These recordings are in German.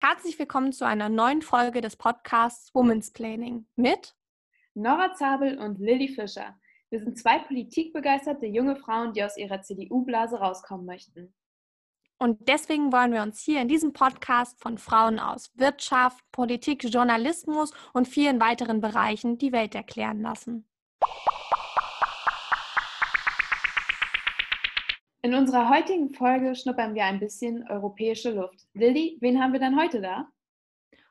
Herzlich willkommen zu einer neuen Folge des Podcasts Women's Planning mit Nora Zabel und Lilly Fischer. Wir sind zwei politikbegeisterte junge Frauen, die aus ihrer CDU-Blase rauskommen möchten. Und deswegen wollen wir uns hier in diesem Podcast von Frauen aus Wirtschaft, Politik, Journalismus und vielen weiteren Bereichen die Welt erklären lassen. In unserer heutigen Folge schnuppern wir ein bisschen europäische Luft. Lilly, wen haben wir denn heute da?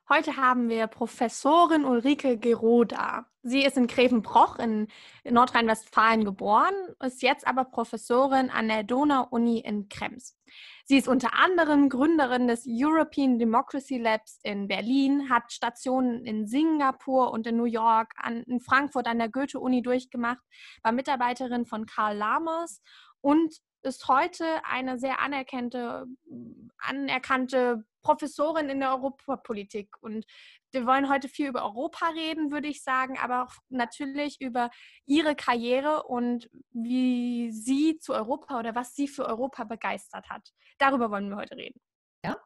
Heute haben wir Professorin Ulrike Geroda. Sie ist in Grevenbroich in Nordrhein-Westfalen geboren, ist jetzt aber Professorin an der Donau-Uni in Krems. Sie ist unter anderem Gründerin des European Democracy Labs in Berlin, hat Stationen in Singapur und in New York, an, in Frankfurt an der Goethe-Uni durchgemacht, war Mitarbeiterin von Karl Lamers und ist heute eine sehr anerkannte, anerkannte Professorin in der Europapolitik. Und wir wollen heute viel über Europa reden, würde ich sagen, aber auch natürlich über ihre Karriere und wie sie zu Europa oder was sie für Europa begeistert hat. Darüber wollen wir heute reden. Ja.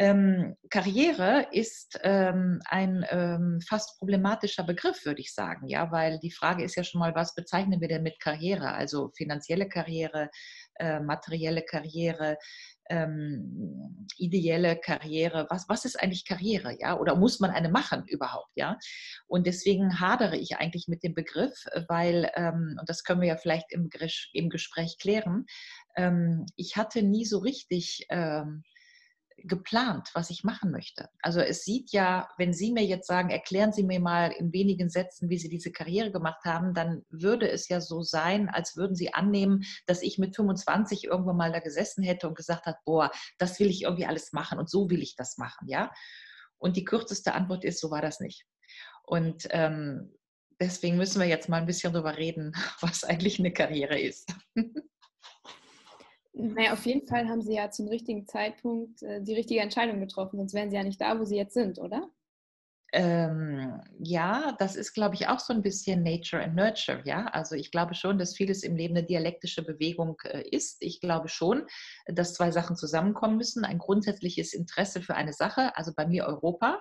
Ähm, Karriere ist ähm, ein ähm, fast problematischer Begriff, würde ich sagen, ja, weil die Frage ist ja schon mal, was bezeichnen wir denn mit Karriere? Also finanzielle Karriere, äh, materielle Karriere, ähm, ideelle Karriere, was, was ist eigentlich Karriere, ja? Oder muss man eine machen überhaupt, ja? Und deswegen hadere ich eigentlich mit dem Begriff, weil, ähm, und das können wir ja vielleicht im, im Gespräch klären, ähm, ich hatte nie so richtig geplant, was ich machen möchte. Also es sieht ja, wenn Sie mir jetzt sagen, erklären Sie mir mal in wenigen Sätzen, wie Sie diese Karriere gemacht haben, dann würde es ja so sein, als würden Sie annehmen, dass ich mit 25 irgendwann mal da gesessen hätte und gesagt hat, boah, das will ich irgendwie alles machen und so will ich das machen, ja. Und die kürzeste Antwort ist, so war das nicht. Und ähm, deswegen müssen wir jetzt mal ein bisschen darüber reden, was eigentlich eine Karriere ist. Naja, auf jeden Fall haben Sie ja zum richtigen Zeitpunkt äh, die richtige Entscheidung getroffen, sonst wären Sie ja nicht da, wo Sie jetzt sind, oder? Ähm, ja, das ist, glaube ich, auch so ein bisschen Nature and Nurture. Ja, also ich glaube schon, dass vieles im Leben eine dialektische Bewegung äh, ist. Ich glaube schon, dass zwei Sachen zusammenkommen müssen. Ein grundsätzliches Interesse für eine Sache, also bei mir Europa.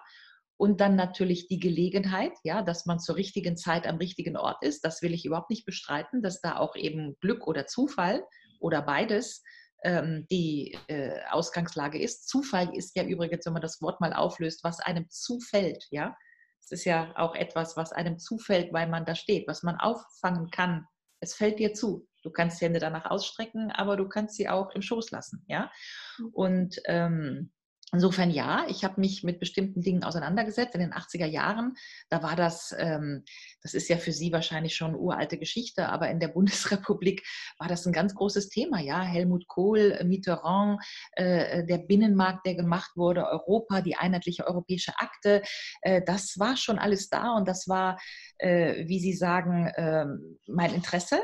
Und dann natürlich die Gelegenheit, ja, dass man zur richtigen Zeit am richtigen Ort ist. Das will ich überhaupt nicht bestreiten, dass da auch eben Glück oder Zufall oder beides ähm, die äh, Ausgangslage ist. Zufall ist ja übrigens, wenn man das Wort mal auflöst, was einem zufällt, ja. Es ist ja auch etwas, was einem zufällt, weil man da steht, was man auffangen kann. Es fällt dir zu. Du kannst die Hände danach ausstrecken, aber du kannst sie auch im Schoß lassen, ja. Mhm. Und ähm, Insofern ja, ich habe mich mit bestimmten Dingen auseinandergesetzt in den 80er Jahren. Da war das, ähm, das ist ja für Sie wahrscheinlich schon uralte Geschichte, aber in der Bundesrepublik war das ein ganz großes Thema. Ja, Helmut Kohl, Mitterrand, äh, der Binnenmarkt, der gemacht wurde, Europa, die einheitliche europäische Akte, äh, das war schon alles da und das war, äh, wie Sie sagen, ähm, mein Interesse.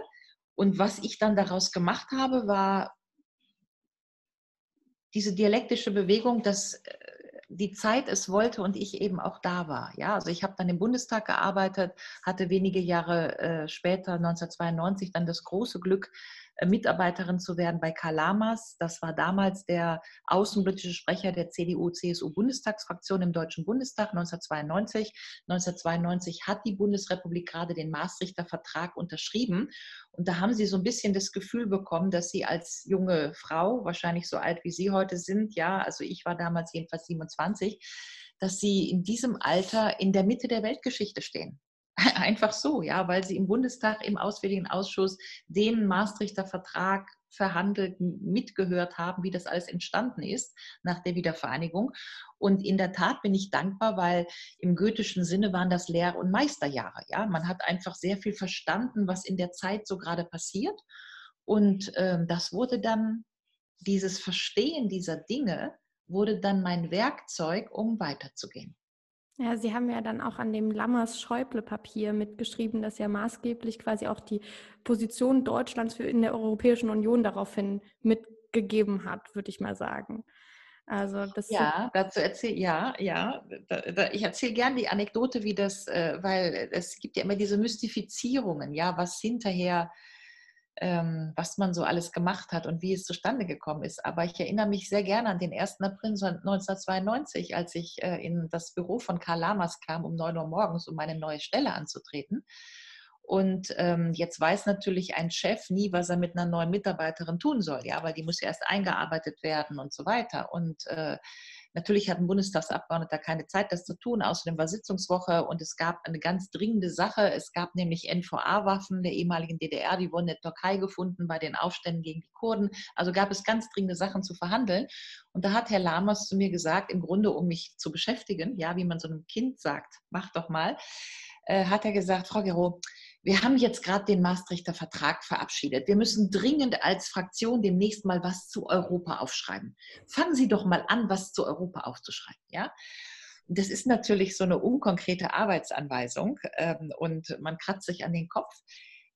Und was ich dann daraus gemacht habe, war diese dialektische Bewegung, dass äh, die Zeit es wollte und ich eben auch da war. Ja, also ich habe dann im Bundestag gearbeitet, hatte wenige Jahre äh, später, 1992, dann das große Glück, Mitarbeiterin zu werden bei Karl Lamas. Das war damals der außenpolitische Sprecher der CDU-CSU-Bundestagsfraktion im Deutschen Bundestag 1992. 1992 hat die Bundesrepublik gerade den Maastrichter Vertrag unterschrieben. Und da haben sie so ein bisschen das Gefühl bekommen, dass sie als junge Frau, wahrscheinlich so alt wie Sie heute sind, ja, also ich war damals jedenfalls 27, dass sie in diesem Alter in der Mitte der Weltgeschichte stehen. Einfach so, ja, weil sie im Bundestag im Auswärtigen Ausschuss den Maastrichter Vertrag verhandelt, mitgehört haben, wie das alles entstanden ist nach der Wiedervereinigung. Und in der Tat bin ich dankbar, weil im goethischen Sinne waren das Lehr- und Meisterjahre. Ja, man hat einfach sehr viel verstanden, was in der Zeit so gerade passiert. Und ähm, das wurde dann, dieses Verstehen dieser Dinge wurde dann mein Werkzeug, um weiterzugehen. Ja, Sie haben ja dann auch an dem Lammers-Schäuble-Papier mitgeschrieben, das ja maßgeblich quasi auch die Position Deutschlands für in der Europäischen Union daraufhin mitgegeben hat, würde ich mal sagen. Also das ja, dazu erzähle ja, ja. Da, da, ich erzähle gerne die Anekdote, wie das, äh, weil es gibt ja immer diese Mystifizierungen, ja, was hinterher ähm, was man so alles gemacht hat und wie es zustande gekommen ist. Aber ich erinnere mich sehr gerne an den 1. April 1992, als ich äh, in das Büro von Karl Lamas kam, um 9 Uhr morgens, um meine neue Stelle anzutreten. Und ähm, jetzt weiß natürlich ein Chef nie, was er mit einer neuen Mitarbeiterin tun soll, ja, weil die muss ja erst eingearbeitet werden und so weiter. Und äh, Natürlich hat ein Bundestagsabgeordneter keine Zeit, das zu tun. Außerdem war Sitzungswoche und es gab eine ganz dringende Sache. Es gab nämlich NVA-Waffen der ehemaligen DDR, die wurden in der Türkei gefunden bei den Aufständen gegen die Kurden. Also gab es ganz dringende Sachen zu verhandeln. Und da hat Herr Lamas zu mir gesagt, im Grunde, um mich zu beschäftigen, ja, wie man so einem Kind sagt, mach doch mal, äh, hat er gesagt, Frau Gero, wir haben jetzt gerade den Maastrichter Vertrag verabschiedet. Wir müssen dringend als Fraktion demnächst mal was zu Europa aufschreiben. Fangen Sie doch mal an, was zu Europa aufzuschreiben. Ja? Das ist natürlich so eine unkonkrete Arbeitsanweisung ähm, und man kratzt sich an den Kopf.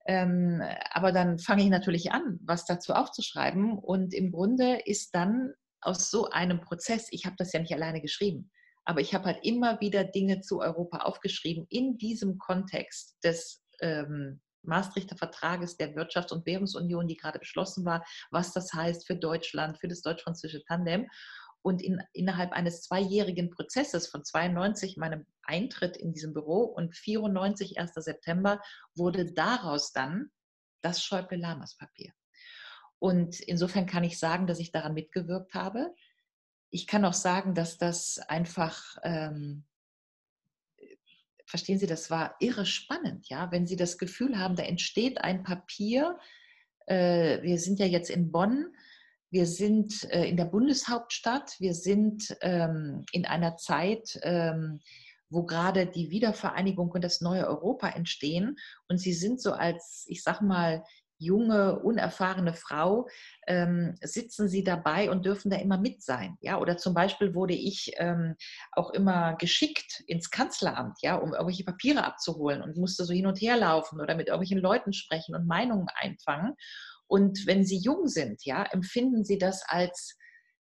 Ähm, aber dann fange ich natürlich an, was dazu aufzuschreiben. Und im Grunde ist dann aus so einem Prozess, ich habe das ja nicht alleine geschrieben, aber ich habe halt immer wieder Dinge zu Europa aufgeschrieben in diesem Kontext des ähm, Maastrichter Vertrages der Wirtschafts- und Währungsunion, die gerade beschlossen war, was das heißt für Deutschland, für das deutsch-französische Tandem. Und in, innerhalb eines zweijährigen Prozesses von 92, meinem Eintritt in diesem Büro und 94, 1. September, wurde daraus dann das Schäuble-Lamas-Papier. Und insofern kann ich sagen, dass ich daran mitgewirkt habe. Ich kann auch sagen, dass das einfach ähm, verstehen Sie, das war irre spannend, ja, wenn Sie das Gefühl haben, da entsteht ein Papier. Äh, wir sind ja jetzt in Bonn, wir sind äh, in der Bundeshauptstadt, wir sind ähm, in einer Zeit, ähm, wo gerade die Wiedervereinigung und das neue Europa entstehen. Und Sie sind so als, ich sag mal, junge, unerfahrene Frau, ähm, sitzen sie dabei und dürfen da immer mit sein. Ja? Oder zum Beispiel wurde ich ähm, auch immer geschickt ins Kanzleramt, ja, um irgendwelche Papiere abzuholen und musste so hin und her laufen oder mit irgendwelchen Leuten sprechen und Meinungen einfangen. Und wenn sie jung sind, ja, empfinden sie das als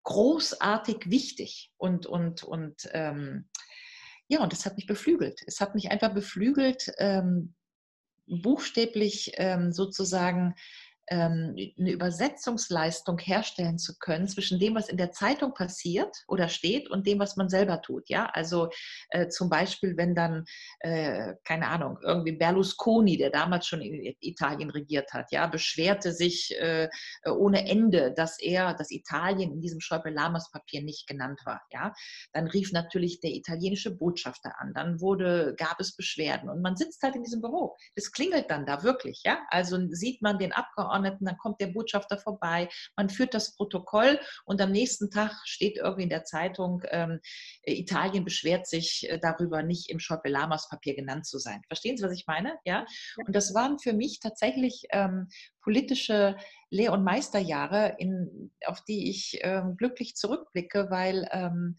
großartig wichtig und, und, und ähm, ja, und das hat mich beflügelt. Es hat mich einfach beflügelt, ähm, buchstäblich ähm, sozusagen ähm, eine Übersetzungsleistung herstellen zu können zwischen dem, was in der Zeitung passiert oder steht und dem, was man selber tut. Ja, also äh, zum Beispiel, wenn dann, äh, keine Ahnung, irgendwie Berlusconi, der damals schon in Italien regiert hat, ja, beschwerte sich äh, ohne Ende, dass er, dass Italien in diesem Schäuble-Lamas-Papier nicht genannt war. Ja, dann rief natürlich der italienische Botschafter an. Dann wurde, gab es Beschwerden und man sitzt halt in diesem Büro. Das klingelt dann da wirklich. Ja, also sieht man den Abgeordneten Abgeordneten, dann kommt der Botschafter vorbei, man führt das Protokoll und am nächsten Tag steht irgendwie in der Zeitung, ähm, Italien beschwert sich äh, darüber, nicht im Schäuble-Lamas-Papier genannt zu sein. Verstehen Sie, was ich meine? Ja? Und das waren für mich tatsächlich ähm, politische Lehr- und Meisterjahre, in, auf die ich ähm, glücklich zurückblicke, weil, ähm,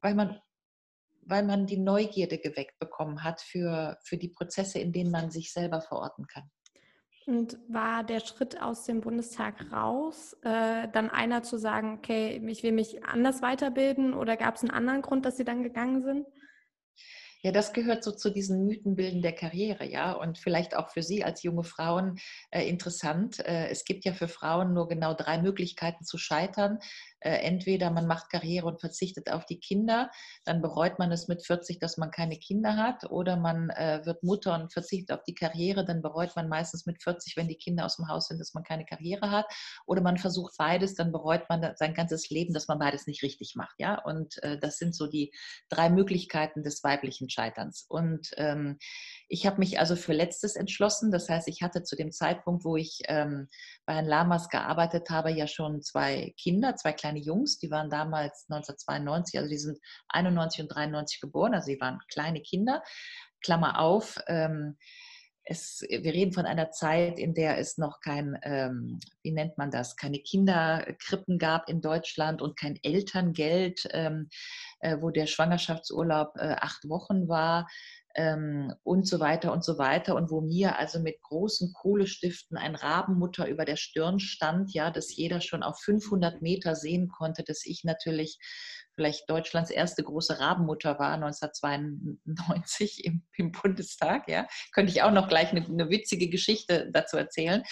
weil man weil man die Neugierde geweckt bekommen hat für, für die Prozesse, in denen man sich selber verorten kann. Und war der Schritt aus dem Bundestag raus, äh, dann einer zu sagen, okay, ich will mich anders weiterbilden oder gab es einen anderen Grund, dass Sie dann gegangen sind? Ja, das gehört so zu diesen Mythenbilden der Karriere, ja, und vielleicht auch für Sie als junge Frauen äh, interessant. Äh, es gibt ja für Frauen nur genau drei Möglichkeiten zu scheitern. Äh, entweder man macht Karriere und verzichtet auf die Kinder, dann bereut man es mit 40, dass man keine Kinder hat, oder man äh, wird Mutter und verzichtet auf die Karriere, dann bereut man meistens mit 40, wenn die Kinder aus dem Haus sind, dass man keine Karriere hat, oder man versucht beides, dann bereut man sein ganzes Leben, dass man beides nicht richtig macht, ja. Und äh, das sind so die drei Möglichkeiten des weiblichen Scheiterns. Und ähm, ich habe mich also für Letztes entschlossen. Das heißt, ich hatte zu dem Zeitpunkt, wo ich ähm, bei Herrn Lamas gearbeitet habe, ja schon zwei Kinder, zwei kleine Jungs. Die waren damals 1992, also die sind 91 und 93 geboren, also sie waren kleine Kinder. Klammer auf. Ähm, es, wir reden von einer Zeit, in der es noch kein, ähm, wie nennt man das, keine Kinderkrippen gab in Deutschland und kein Elterngeld, ähm, äh, wo der Schwangerschaftsurlaub äh, acht Wochen war ähm, und so weiter und so weiter. Und wo mir also mit großen Kohlestiften ein Rabenmutter über der Stirn stand, ja, dass jeder schon auf 500 Meter sehen konnte, dass ich natürlich vielleicht Deutschlands erste große Rabenmutter war, 1992 im, im Bundestag. Ja, könnte ich auch noch gleich eine, eine, witzige Geschichte dazu erzählen.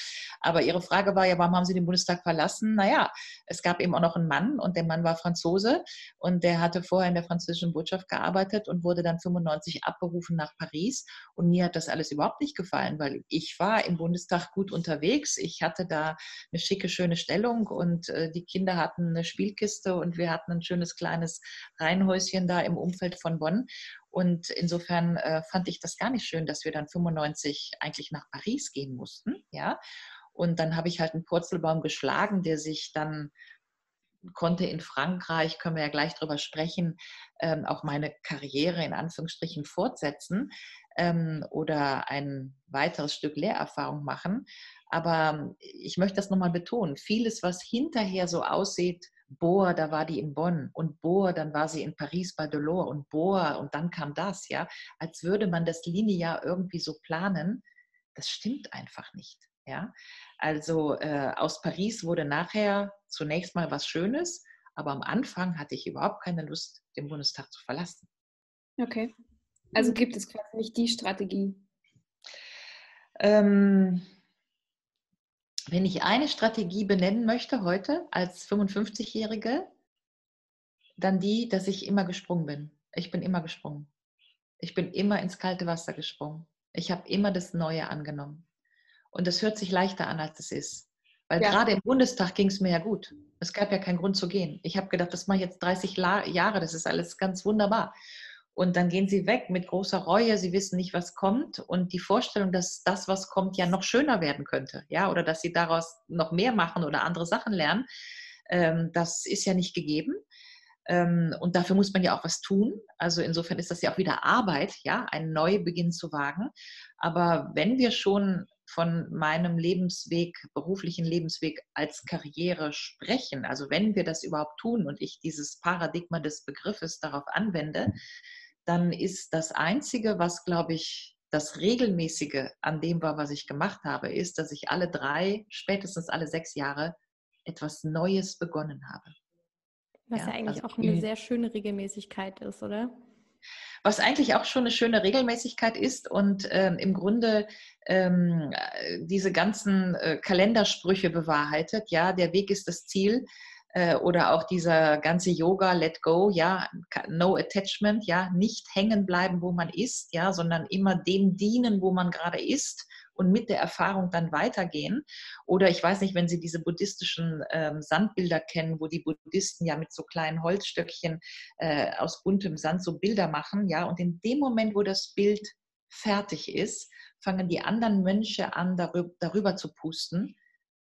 Aber Ihre Frage war ja, warum haben Sie den Bundestag verlassen? Naja, es gab eben auch noch einen Mann und der Mann war Franzose und der hatte vorher in der französischen Botschaft gearbeitet und wurde dann 95 abberufen nach Paris. Und mir hat das alles überhaupt nicht gefallen, weil ich war im Bundestag gut unterwegs. Ich hatte da eine schicke, schöne Stellung und äh, die Kinder hatten eine Spielkiste und wir hatten ein schönes kleines Reihenhäuschen da im Umfeld von Bonn. Und insofern äh, fand ich das gar nicht schön, dass wir dann 95 eigentlich nach Paris gehen mussten. Ja. Und dann habe ich halt einen Purzelbaum geschlagen, der sich dann konnte in Frankreich, können wir ja gleich drüber sprechen, ähm, auch meine Karriere in Anführungsstrichen fortsetzen ähm, oder ein weiteres Stück Lehrerfahrung machen. Aber ich möchte das nochmal betonen. Vieles, was hinterher so aussieht, boah, da war die in Bonn und boah, dann war sie in Paris bei Delors und boah, und dann kam das, ja, als würde man das linear irgendwie so planen. Das stimmt einfach nicht, ja. Also äh, aus Paris wurde nachher zunächst mal was Schönes, aber am Anfang hatte ich überhaupt keine Lust, den Bundestag zu verlassen. Okay. Also hm. gibt es quasi nicht die Strategie. Ähm, wenn ich eine Strategie benennen möchte heute als 55-Jährige, dann die, dass ich immer gesprungen bin. Ich bin immer gesprungen. Ich bin immer ins kalte Wasser gesprungen. Ich habe immer das Neue angenommen. Und das hört sich leichter an, als es ist. Weil ja. gerade im Bundestag ging es mir ja gut. Es gab ja keinen Grund zu gehen. Ich habe gedacht, das mache ich jetzt 30 Jahre, das ist alles ganz wunderbar. Und dann gehen sie weg mit großer Reue, sie wissen nicht, was kommt. Und die Vorstellung, dass das, was kommt, ja noch schöner werden könnte, ja, oder dass sie daraus noch mehr machen oder andere Sachen lernen, ähm, das ist ja nicht gegeben. Ähm, und dafür muss man ja auch was tun. Also insofern ist das ja auch wieder Arbeit, ja, einen Neubeginn zu wagen. Aber wenn wir schon von meinem Lebensweg, beruflichen Lebensweg als Karriere sprechen, also wenn wir das überhaupt tun und ich dieses Paradigma des Begriffes darauf anwende, dann ist das Einzige, was, glaube ich, das Regelmäßige an dem war, was ich gemacht habe, ist, dass ich alle drei, spätestens alle sechs Jahre etwas Neues begonnen habe. Was ja, ja eigentlich also auch eine sehr schöne Regelmäßigkeit ist, oder? Was eigentlich auch schon eine schöne Regelmäßigkeit ist und ähm, im Grunde ähm, diese ganzen äh, Kalendersprüche bewahrheitet. Ja, der Weg ist das Ziel äh, oder auch dieser ganze Yoga, Let Go, ja, No Attachment, ja, nicht hängen bleiben, wo man ist, ja, sondern immer dem dienen, wo man gerade ist und mit der Erfahrung dann weitergehen. Oder ich weiß nicht, wenn Sie diese buddhistischen ähm, Sandbilder kennen, wo die Buddhisten ja mit so kleinen Holzstöckchen äh, aus buntem Sand so Bilder machen, ja, und in dem Moment, wo das Bild fertig ist, fangen die anderen Mönche an, darüber, darüber zu pusten,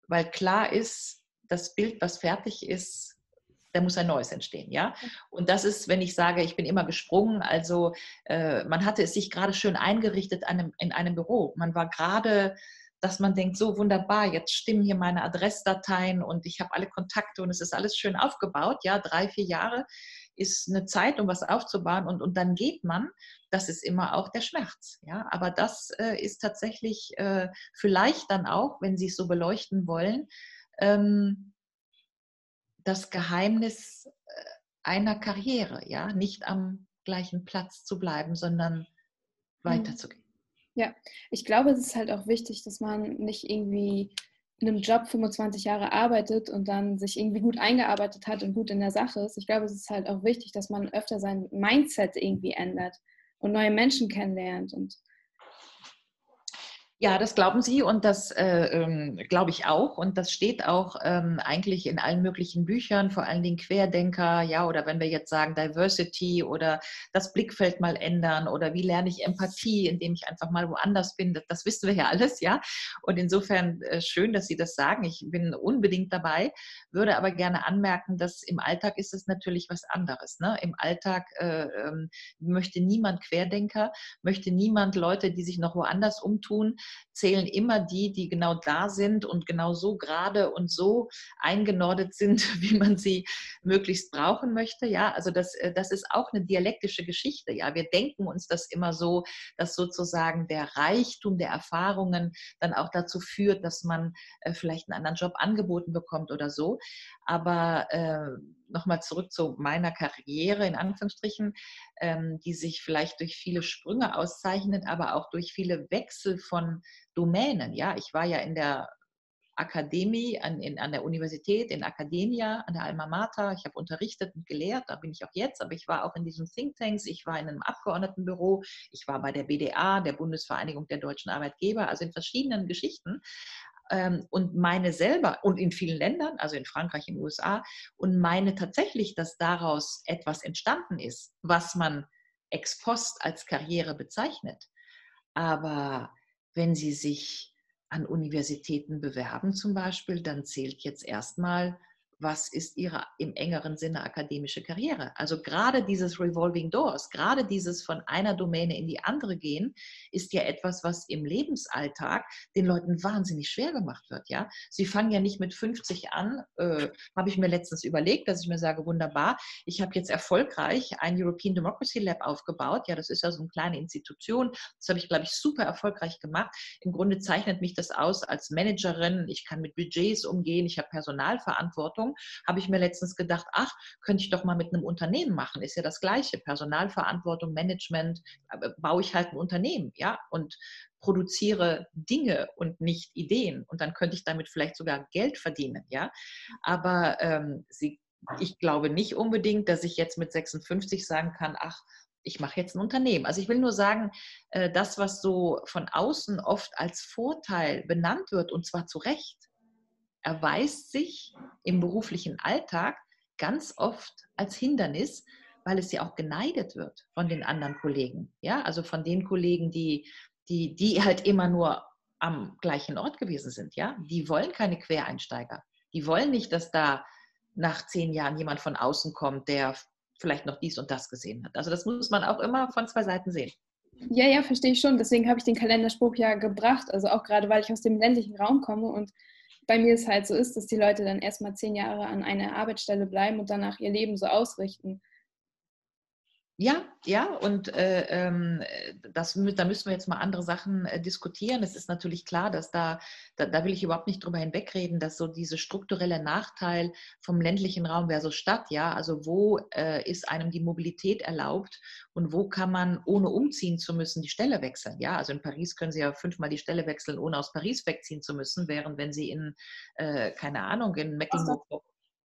weil klar ist, das Bild, was fertig ist, da muss ein neues entstehen, ja. Und das ist, wenn ich sage, ich bin immer gesprungen, also äh, man hatte es sich gerade schön eingerichtet einem, in einem Büro. Man war gerade, dass man denkt, so wunderbar, jetzt stimmen hier meine Adressdateien und ich habe alle Kontakte und es ist alles schön aufgebaut, ja, drei, vier Jahre ist eine Zeit, um was aufzubauen und, und dann geht man. Das ist immer auch der Schmerz, ja. Aber das äh, ist tatsächlich äh, vielleicht dann auch, wenn Sie es so beleuchten wollen, ähm, das Geheimnis äh, einer Karriere, ja, nicht am gleichen Platz zu bleiben, sondern mhm. weiterzugehen. Ja, ich glaube, es ist halt auch wichtig, dass man nicht irgendwie in einem Job 25 Jahre arbeitet und dann sich irgendwie gut eingearbeitet hat und gut in der Sache ist. Ich glaube, es ist halt auch wichtig, dass man öfter sein Mindset irgendwie ändert und neue Menschen kennenlernt und ja, das glauben Sie und das äh, ähm, glaube ich auch. Und das steht auch ähm, eigentlich in allen möglichen Büchern, vor allen Dingen Querdenker, ja, oder wenn wir jetzt sagen Diversity oder das Blickfeld mal ändern oder wie lerne ich Empathie, indem ich einfach mal woanders bin, das, das wissen wir ja alles, ja. Und insofern äh, schön, dass Sie das sagen. Ich bin unbedingt dabei, würde aber gerne anmerken, dass im Alltag ist es natürlich was anderes. Ne? Im Alltag äh, ähm, möchte niemand Querdenker, möchte niemand Leute, die sich noch woanders umtun zählen immer die, die genau da sind und genau so gerade und so eingenordet sind, wie man sie möglichst brauchen möchte. Ja, also das, äh, das ist auch eine dialektische Geschichte. Ja, wir denken uns das immer so, dass sozusagen der Reichtum der Erfahrungen dann auch dazu führt, dass man äh, vielleicht einen anderen Job angeboten bekommt oder so. Aber äh, nochmal zurück zu meiner Karriere in Anführungsstrichen, ähm, die sich vielleicht durch viele Sprünge auszeichnet, aber auch durch viele Wechsel von Domänen. Ja, ich war ja in der Akademie, an, in, an der Universität, in Academia, an der Alma Mater. Ich habe unterrichtet und gelehrt, da bin ich auch jetzt, aber ich war auch in diesen Thinktanks, ich war in einem Abgeordnetenbüro, ich war bei der BDA, der Bundesvereinigung der deutschen Arbeitgeber, also in verschiedenen Geschichten. Ähm, und meine selber und in vielen Ländern, also in Frankreich, in den USA, und meine tatsächlich, dass daraus etwas entstanden ist, was man ex post als Karriere bezeichnet. Aber wenn Sie sich an Universitäten bewerben zum Beispiel, dann zählt jetzt erstmal was ist ihre im engeren Sinne akademische Karriere. Also gerade dieses Revolving Doors, gerade dieses von einer Domäne in die andere gehen, ist ja etwas, was im Lebensalltag den Leuten wahnsinnig schwer gemacht wird. Ja, sie fangen ja nicht mit 50 an. Äh, habe ich mir letztens überlegt, dass ich mir sage, wunderbar, ich habe jetzt erfolgreich ein European Democracy Lab aufgebaut. Ja, das ist ja so eine kleine Institution. Das habe ich, glaube ich, super erfolgreich gemacht. Im Grunde zeichnet mich das aus als Managerin. Ich kann mit Budgets umgehen. Ich habe Personalverantwortung. Verantwortung, habe ich mir letztens gedacht, ach, könnte ich doch mal mit einem Unternehmen machen. Ist ja das Gleiche. Personalverantwortung, Management, äh, baue ich halt ein Unternehmen, ja, und produziere Dinge und nicht Ideen. Und dann könnte ich damit vielleicht sogar Geld verdienen, ja. Aber ähm, sie, ich glaube nicht unbedingt, dass ich jetzt mit 56 sagen kann, ach, ich mache jetzt ein Unternehmen. Also ich will nur sagen, äh, das, was so von außen oft als Vorteil benannt wird, und zwar zu Recht, erweist sich im beruflichen Alltag ganz oft als Hindernis, weil es ja auch geneidet wird von den anderen Kollegen. Ja, also von den Kollegen, die, die, die halt immer nur am gleichen Ort gewesen sind. Ja, die wollen keine Quereinsteiger. Die wollen nicht, dass da nach zehn Jahren jemand von außen kommt, der vielleicht noch dies und das gesehen hat. Also das muss man auch immer von zwei Seiten sehen. Ja, ja, verstehe ich schon. Deswegen habe ich den Kalenderspruch ja gebracht. Also auch gerade, weil ich aus dem ländlichen Raum komme und bei mir es halt so ist, dass die Leute dann erstmal zehn Jahre an einer Arbeitsstelle bleiben und danach ihr Leben so ausrichten. Ja, ja, und äh, ähm, das, da müssen wir jetzt mal andere Sachen äh, diskutieren. Es ist natürlich klar, dass da, da, da, will ich überhaupt nicht drüber hinwegreden, dass so diese strukturelle Nachteil vom ländlichen Raum versus Stadt, ja, also wo äh, ist einem die Mobilität erlaubt und wo kann man, ohne umziehen zu müssen, die Stelle wechseln. Ja, also in Paris können Sie ja fünfmal die Stelle wechseln, ohne aus Paris wegziehen zu müssen, während wenn Sie in, äh, keine Ahnung, in Mecklenburg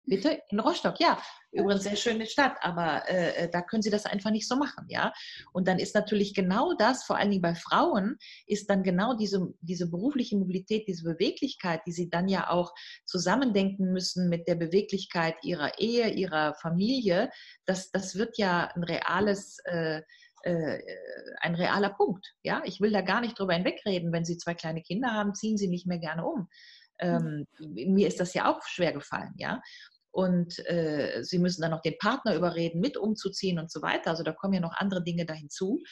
Bitte? In Rostock, ja. Übrigens sehr schöne Stadt, aber äh, da können sie das einfach nicht so machen, ja. Und dann ist natürlich genau das, vor allen Dingen bei Frauen, ist dann genau diese, diese berufliche Mobilität, diese Beweglichkeit, die sie dann ja auch zusammendenken müssen mit der Beweglichkeit ihrer Ehe, ihrer Familie. Das, das wird ja ein reales äh, äh, ein realer Punkt. Ja, ich will da gar nicht drüber hinwegreden. Wenn Sie zwei kleine Kinder haben, ziehen Sie nicht mehr gerne um. Mhm. Ähm, mir ist das ja auch schwer gefallen, ja und äh, sie müssen dann noch den Partner überreden, mit umzuziehen und so weiter. Also da kommen ja noch andere Dinge da hinzu.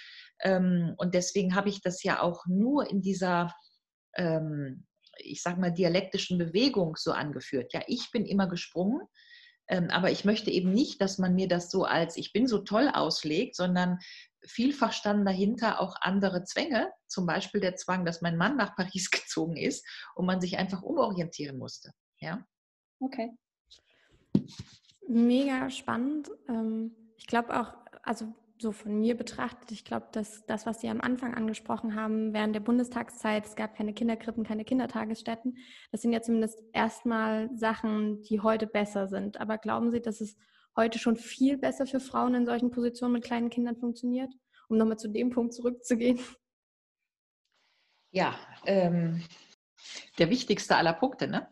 Ähm, und deswegen habe ich das ja auch nur in dieser, ähm, ich sage mal, dialektischen Bewegung so angeführt. Ja, ich bin immer gesprungen, ähm, aber ich möchte eben nicht, dass man mir das so als ich bin so toll auslegt, sondern vielfach standen dahinter auch andere Zwänge, zum Beispiel der Zwang, dass mein Mann nach Paris gezogen ist und man sich einfach umorientieren musste. Ja. Okay. Mega spannend. Ähm, ich glaube auch, also so von mir betrachtet, ich glaube, dass das, was Sie am Anfang angesprochen haben, während der Bundestagszeit, es gab keine Kinderkrippen, keine Kindertagesstätten, das sind ja zumindest erstmal Sachen, die heute besser sind. Aber glauben Sie, dass es heute schon viel besser für Frauen in solchen Positionen mit kleinen Kindern funktioniert? Um nochmal zu dem Punkt zurückzugehen. Ja, ähm, der wichtigste aller Punkte. Ne?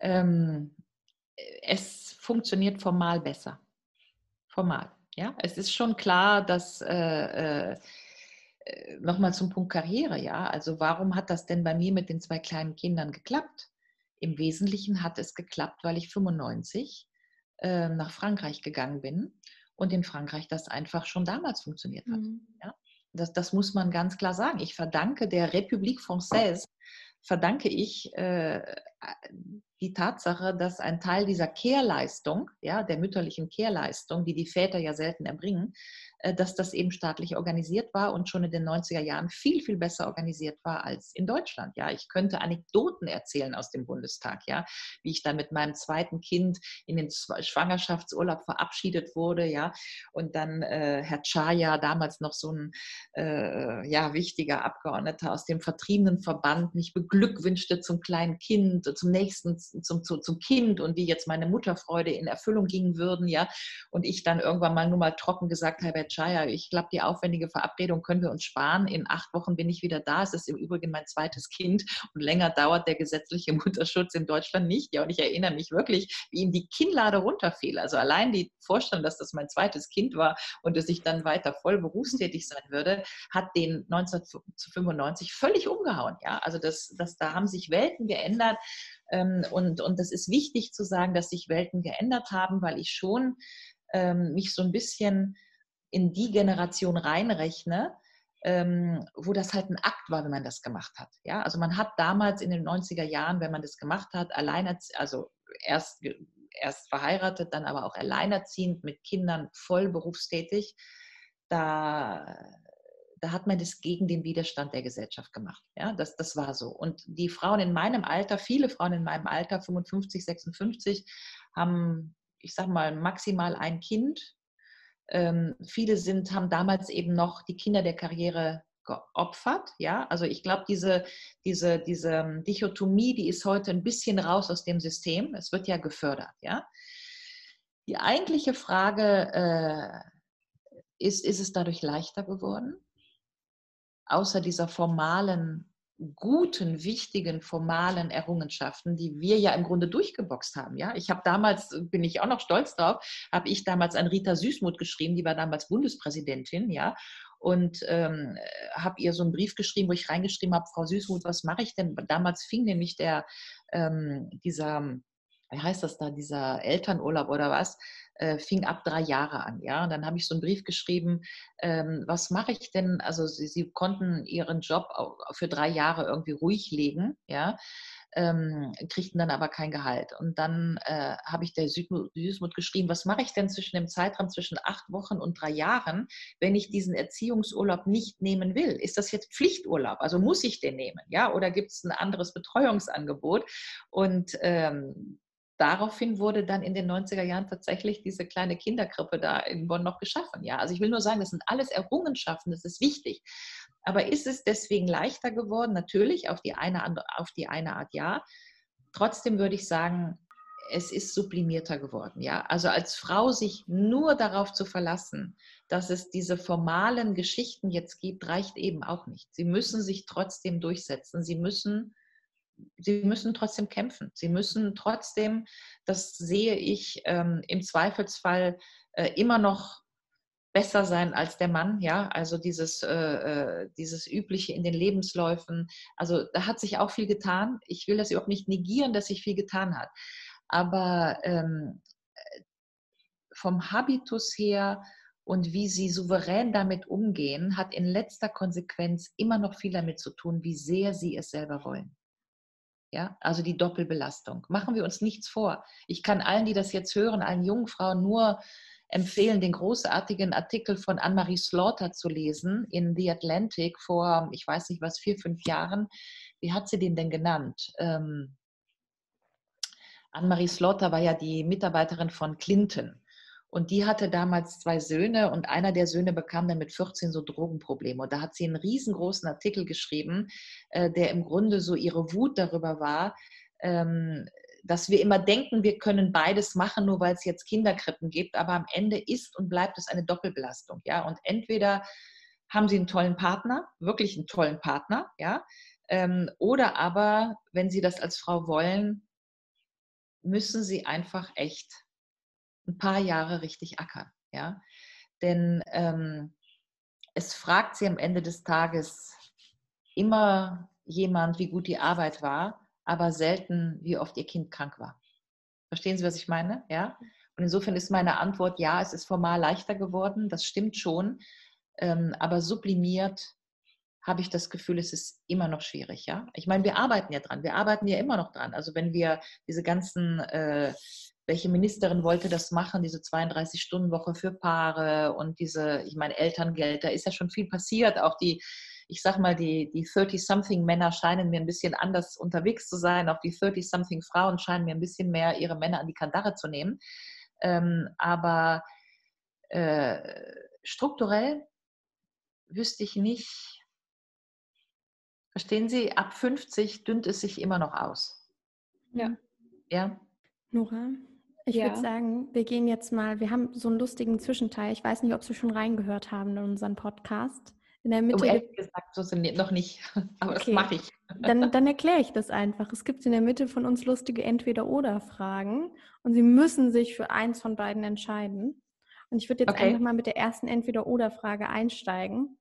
Ähm, es funktioniert formal besser. Formal. Ja, es ist schon klar, dass äh, äh, nochmal zum Punkt Karriere, ja. Also warum hat das denn bei mir mit den zwei kleinen Kindern geklappt? Im Wesentlichen hat es geklappt, weil ich 95 äh, nach Frankreich gegangen bin und in Frankreich das einfach schon damals funktioniert hat. Mhm. Ja? Das, das, muss man ganz klar sagen. Ich verdanke der République Française, verdanke ich äh, die Tatsache, dass ein Teil dieser Kehrleistung, ja, der mütterlichen Kehrleistung, die die Väter ja selten erbringen, äh, dass das eben staatlich organisiert war und schon in den 90er Jahren viel, viel besser organisiert war als in Deutschland. Ja, ich könnte Anekdoten erzählen aus dem Bundestag, ja, wie ich dann mit meinem zweiten Kind in den Schwangerschaftsurlaub verabschiedet wurde, ja, und dann äh, Herr Chaya, damals noch so ein äh, ja, wichtiger Abgeordneter aus dem Vertriebenenverband, mich beglückwünschte zum kleinen Kind, zum nächsten, zum, zum, zum Kind und wie jetzt meine Mutterfreude in Erfüllung gingen würden, ja, und ich dann irgendwann mal nur mal trocken gesagt habe, Chaya, ich glaube, die aufwendige Verabredung können wir uns sparen. In acht Wochen bin ich wieder da. Es ist im Übrigen mein zweites Kind und länger dauert der gesetzliche Mutterschutz in Deutschland nicht. Ja, und ich erinnere mich wirklich, wie ihm die Kinnlade runterfiel. Also allein die Vorstellung, dass das mein zweites Kind war und dass ich dann weiter voll berufstätig sein würde, hat den 1995 völlig umgehauen. Ja, also das, das, da haben sich Welten geändert. Ähm, und, und das ist wichtig zu sagen, dass sich Welten geändert haben, weil ich schon ähm, mich so ein bisschen in die Generation reinrechne, ähm, wo das halt ein Akt war, wenn man das gemacht hat. Ja, also man hat damals in den 90er Jahren, wenn man das gemacht hat, alleine, also erst, erst verheiratet, dann aber auch alleinerziehend mit Kindern voll berufstätig, da, da hat man das gegen den Widerstand der Gesellschaft gemacht. Ja, das, das war so. Und die Frauen in meinem Alter, viele Frauen in meinem Alter, 55, 56, haben, ich sag mal, maximal ein Kind ähm, viele sind, haben damals eben noch die Kinder der Karriere geopfert. Ja, also ich glaube, diese, diese, diese ähm, Dichotomie, die ist heute ein bisschen raus aus dem System. Es wird ja gefördert. Ja, die eigentliche Frage äh, ist, ist es dadurch leichter geworden? Außer dieser formalen guten, wichtigen, formalen Errungenschaften, die wir ja im Grunde durchgeboxt haben. Ja, ich habe damals, bin ich auch noch stolz drauf, habe ich damals an Rita Süßmuth geschrieben, die war damals Bundespräsidentin, ja, und ähm, habe ihr so einen Brief geschrieben, wo ich reingeschrieben habe, Frau Süßmuth, was mache ich denn? Damals fing nämlich der ähm, dieser wie heißt das da, dieser Elternurlaub oder was, äh, fing ab drei Jahre an. Ja, und dann habe ich so einen Brief geschrieben, ähm, was mache ich denn? Also sie, sie, konnten ihren Job für drei Jahre irgendwie ruhig legen, ja, ähm, kriegten dann aber kein Gehalt. Und dann äh, habe ich der Süßmut geschrieben, was mache ich denn zwischen dem Zeitraum zwischen acht Wochen und drei Jahren, wenn ich diesen Erziehungsurlaub nicht nehmen will? Ist das jetzt Pflichturlaub? Also muss ich den nehmen? Ja, oder gibt es ein anderes Betreuungsangebot? Und ähm, daraufhin wurde dann in den 90er Jahren tatsächlich diese kleine Kinderkrippe da in Bonn noch geschaffen. Ja, also ich will nur sagen, das sind alles Errungenschaften, das ist wichtig. Aber ist es deswegen leichter geworden? Natürlich, auf die eine, auf die eine Art ja. Trotzdem würde ich sagen, es ist sublimierter geworden. Ja, also als Frau sich nur darauf zu verlassen, dass es diese formalen Geschichten jetzt gibt, reicht eben auch nicht. Sie müssen sich trotzdem durchsetzen. Sie müssen sie müssen trotzdem kämpfen. Sie müssen trotzdem, das sehe ich ähm, im Zweifelsfall äh, immer noch besser sein als der Mann, ja, also dieses, äh, äh, dieses übliche in den Lebensläufen, also da hat sich auch viel getan. Ich will das überhaupt nicht negieren, dass sich viel getan hat, aber ähm, vom Habitus her und wie sie souverän damit umgehen, hat in letzter Konsequenz immer noch viel damit zu tun, wie sehr sie es selber wollen. Ja, also die Doppelbelastung. Machen wir uns nichts vor. Ich kann allen, die das jetzt hören, allen jungen Frauen nur empfehlen, den großartigen Artikel von Anne-Marie Slaughter zu lesen in The Atlantic vor, ich weiß nicht was, vier, fünf Jahren. Wie hat sie den denn genannt? Ähm, Anne-Marie Slaughter war ja die Mitarbeiterin von Clinton. Und die hatte damals zwei Söhne und einer der Söhne bekam dann mit 14 so Drogenprobleme. Und da hat sie einen riesengroßen Artikel geschrieben, äh, der im Grunde so ihre Wut darüber war, ähm, dass wir immer denken, wir können beides machen, nur weil es jetzt Kinderkrippen gibt. Aber am Ende ist und bleibt es eine Doppelbelastung. Ja? Und entweder haben sie einen tollen Partner, wirklich einen tollen Partner, ja, ähm, oder aber, wenn sie das als Frau wollen, müssen sie einfach echt ein paar Jahre richtig ackern. Ja? Denn ähm, es fragt sie am Ende des Tages immer jemand, wie gut die Arbeit war, aber selten, wie oft ihr Kind krank war. Verstehen Sie, was ich meine? Ja? Und insofern ist meine Antwort, ja, es ist formal leichter geworden, das stimmt schon, ähm, aber sublimiert habe ich das Gefühl, es ist immer noch schwierig. Ja, ich meine, wir arbeiten ja dran. Wir arbeiten ja immer noch dran. Also wenn wir diese ganzen äh, welche Ministerin wollte das machen, diese 32-Stunden-Woche für Paare und diese, ich meine, Elterngeld, da ist ja schon viel passiert. Auch die, ich sag mal, die, die 30-something-Männer scheinen mir ein bisschen anders unterwegs zu sein. Auch die 30-something-Frauen scheinen mir ein bisschen mehr ihre Männer an die Kandare zu nehmen. Ähm, aber äh, strukturell wüsste ich nicht, verstehen Sie, ab 50 dünnt es sich immer noch aus. Ja. Ja. Nora, ich Ja. würde sagen, wir gehen jetzt mal, wir haben so einen lustigen Zwischenteil. Ich weiß nicht, ob Sie schon reingehört haben in unseren Podcast. In der Um Mitte, ehrlich gibt- gesagt, so sind noch nicht. Aber Okay. das mache ich. dann, dann erkläre ich das einfach. Es gibt in der Mitte von uns lustige Entweder-Oder-Fragen und Sie müssen sich für eins von beiden entscheiden. Und ich würde jetzt Okay. einfach mal mit der ersten Entweder-Oder-Frage einsteigen.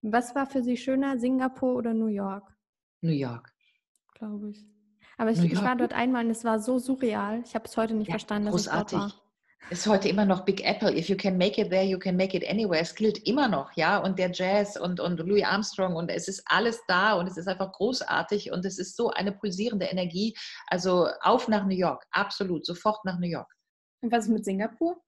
Was war für Sie schöner, Singapur oder New York? New York. Glaube ich. Aber ich, New ich war dort einmal und es war so surreal. Ich habe es heute nicht Ja, verstanden, großartig. Ist heute immer noch Big Apple. If you can make it there, you can make it anywhere. Es gilt immer noch, ja. Und der Jazz und, und Louis Armstrong und es ist alles da und es ist einfach großartig und es ist so eine pulsierende Energie. Also auf nach New York, absolut, sofort nach New York. Und was ist mit Singapur?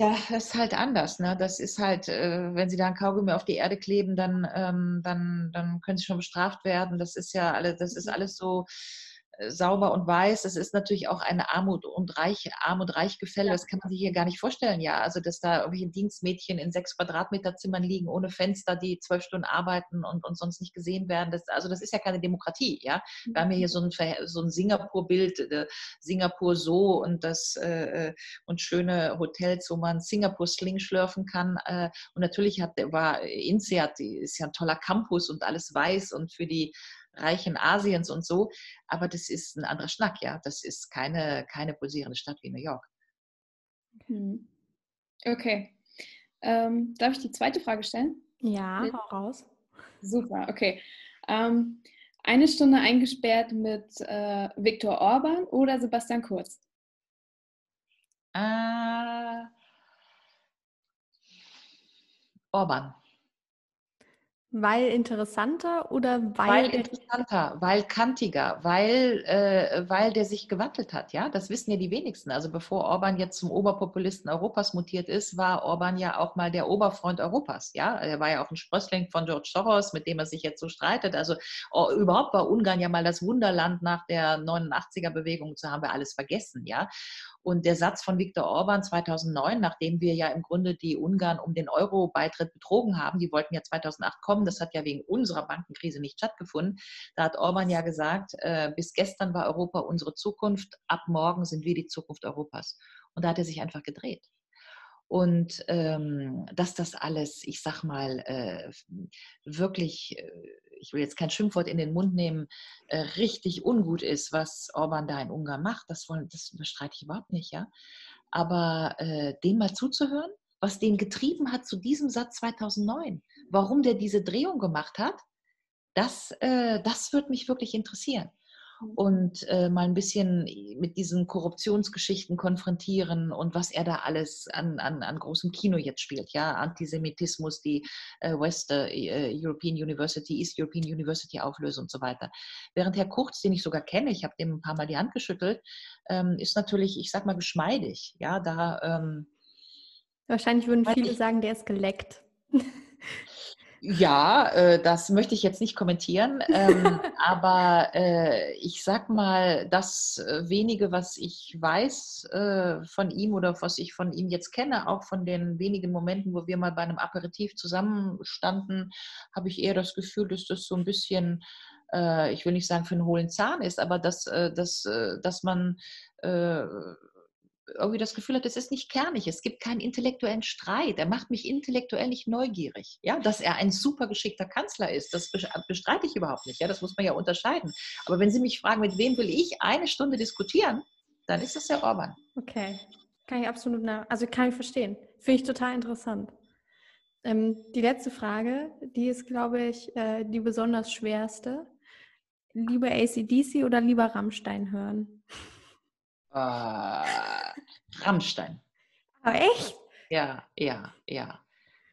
Ja, das ist halt anders. Ne? Das ist halt, äh, wenn Sie da ein Kaugummi auf die Erde kleben, dann, ähm, dann, dann können Sie schon bestraft werden. Das ist ja alles, das ist alles so sauber und weiß. Das ist natürlich auch eine Armut und Reich, Arm und Reichgefälle. Das kann man sich hier gar nicht vorstellen. Ja, also dass da irgendwelche Dienstmädchen in sechs Quadratmeter Zimmern liegen ohne Fenster, die zwölf Stunden arbeiten und, und sonst nicht gesehen werden. Das, also das ist ja keine Demokratie. Ja, wir haben ja hier so ein, so ein Singapur-Bild, äh, Singapur so und das äh, äh, und schöne Hotels, wo man Singapur Sling schlürfen kann. Äh, und natürlich hat war INSEAD, die ist ja ein toller Campus und alles weiß und für die Reichen Asiens und so. Aber das ist ein anderer Schnack, ja. Das ist keine, keine pulsierende Stadt wie New York. Hm. Okay. Ähm, darf ich die zweite Frage stellen? Ja, Ja. hau raus. Super, okay. Ähm, eine Stunde eingesperrt mit äh, Viktor Orban oder Sebastian Kurz? Äh, Orban. Weil interessanter oder weil, Weil interessanter, weil kantiger, weil, äh, weil der sich gewattelt hat, ja. Das wissen ja die wenigsten. Also bevor Orban jetzt zum Oberpopulisten Europas mutiert ist, war Orban ja auch mal der Oberfreund Europas, ja. Er war ja auch ein Sprössling von George Soros, mit dem er sich jetzt so streitet. Also oh, überhaupt war Ungarn ja mal das Wunderland nach der 89er-Bewegung, so haben wir alles vergessen, ja. Und der Satz von Viktor Orban 2009, nachdem wir ja im Grunde die Ungarn um den Euro-Beitritt betrogen haben, die wollten ja 2008 kommen, das hat ja wegen unserer Bankenkrise nicht stattgefunden, da hat Orban ja gesagt, äh, bis gestern war Europa unsere Zukunft, ab morgen sind wir die Zukunft Europas. Und da hat er sich einfach gedreht. Und ähm, dass das alles, ich sag mal, äh, wirklich, äh, ich will jetzt kein Schimpfwort in den Mund nehmen, äh, richtig ungut ist, was Orban da in Ungarn macht, das, wollen, das bestreite ich überhaupt nicht, ja. Aber äh, dem mal zuzuhören, was den getrieben hat zu diesem Satz 2009, warum der diese Drehung gemacht hat, das, äh, das wird mich wirklich interessieren. Und äh, mal ein bisschen mit diesen Korruptionsgeschichten konfrontieren und was er da alles an, an, an großem Kino jetzt spielt. Ja, Antisemitismus, die äh, West äh, European University, East European University Auflösung und so weiter. Während Herr Kurz, den ich sogar kenne, ich habe dem ein paar Mal die Hand geschüttelt, ähm, ist natürlich, ich sag mal, geschmeidig. Ja, da. Ähm, wahrscheinlich würden viele ich- sagen, der ist geleckt. Ja, äh, das möchte ich jetzt nicht kommentieren, ähm, aber äh, ich sag mal, das äh, wenige, was ich weiß äh, von ihm oder was ich von ihm jetzt kenne, auch von den wenigen Momenten, wo wir mal bei einem Aperitif zusammenstanden, habe ich eher das Gefühl, dass das so ein bisschen, äh, ich will nicht sagen für einen hohlen Zahn ist, aber dass, äh, dass, dass man irgendwie das Gefühl hat, es ist nicht kernig, es gibt keinen intellektuellen Streit, er macht mich intellektuell nicht neugierig. Ja, dass er ein super geschickter Kanzler ist, das bes- bestreite ich überhaupt nicht. Ja, das muss man ja unterscheiden. Aber wenn Sie mich fragen, mit wem will ich eine Stunde diskutieren, dann ist das der Orban. Okay, kann ich absolut, nach also kann ich verstehen. Finde ich total interessant. Ähm, die letzte Frage, die ist, glaube ich, äh, die besonders schwerste. Lieber ACDC oder lieber Rammstein hören? Äh, Rammstein. Aber echt? Ja, ja, ja.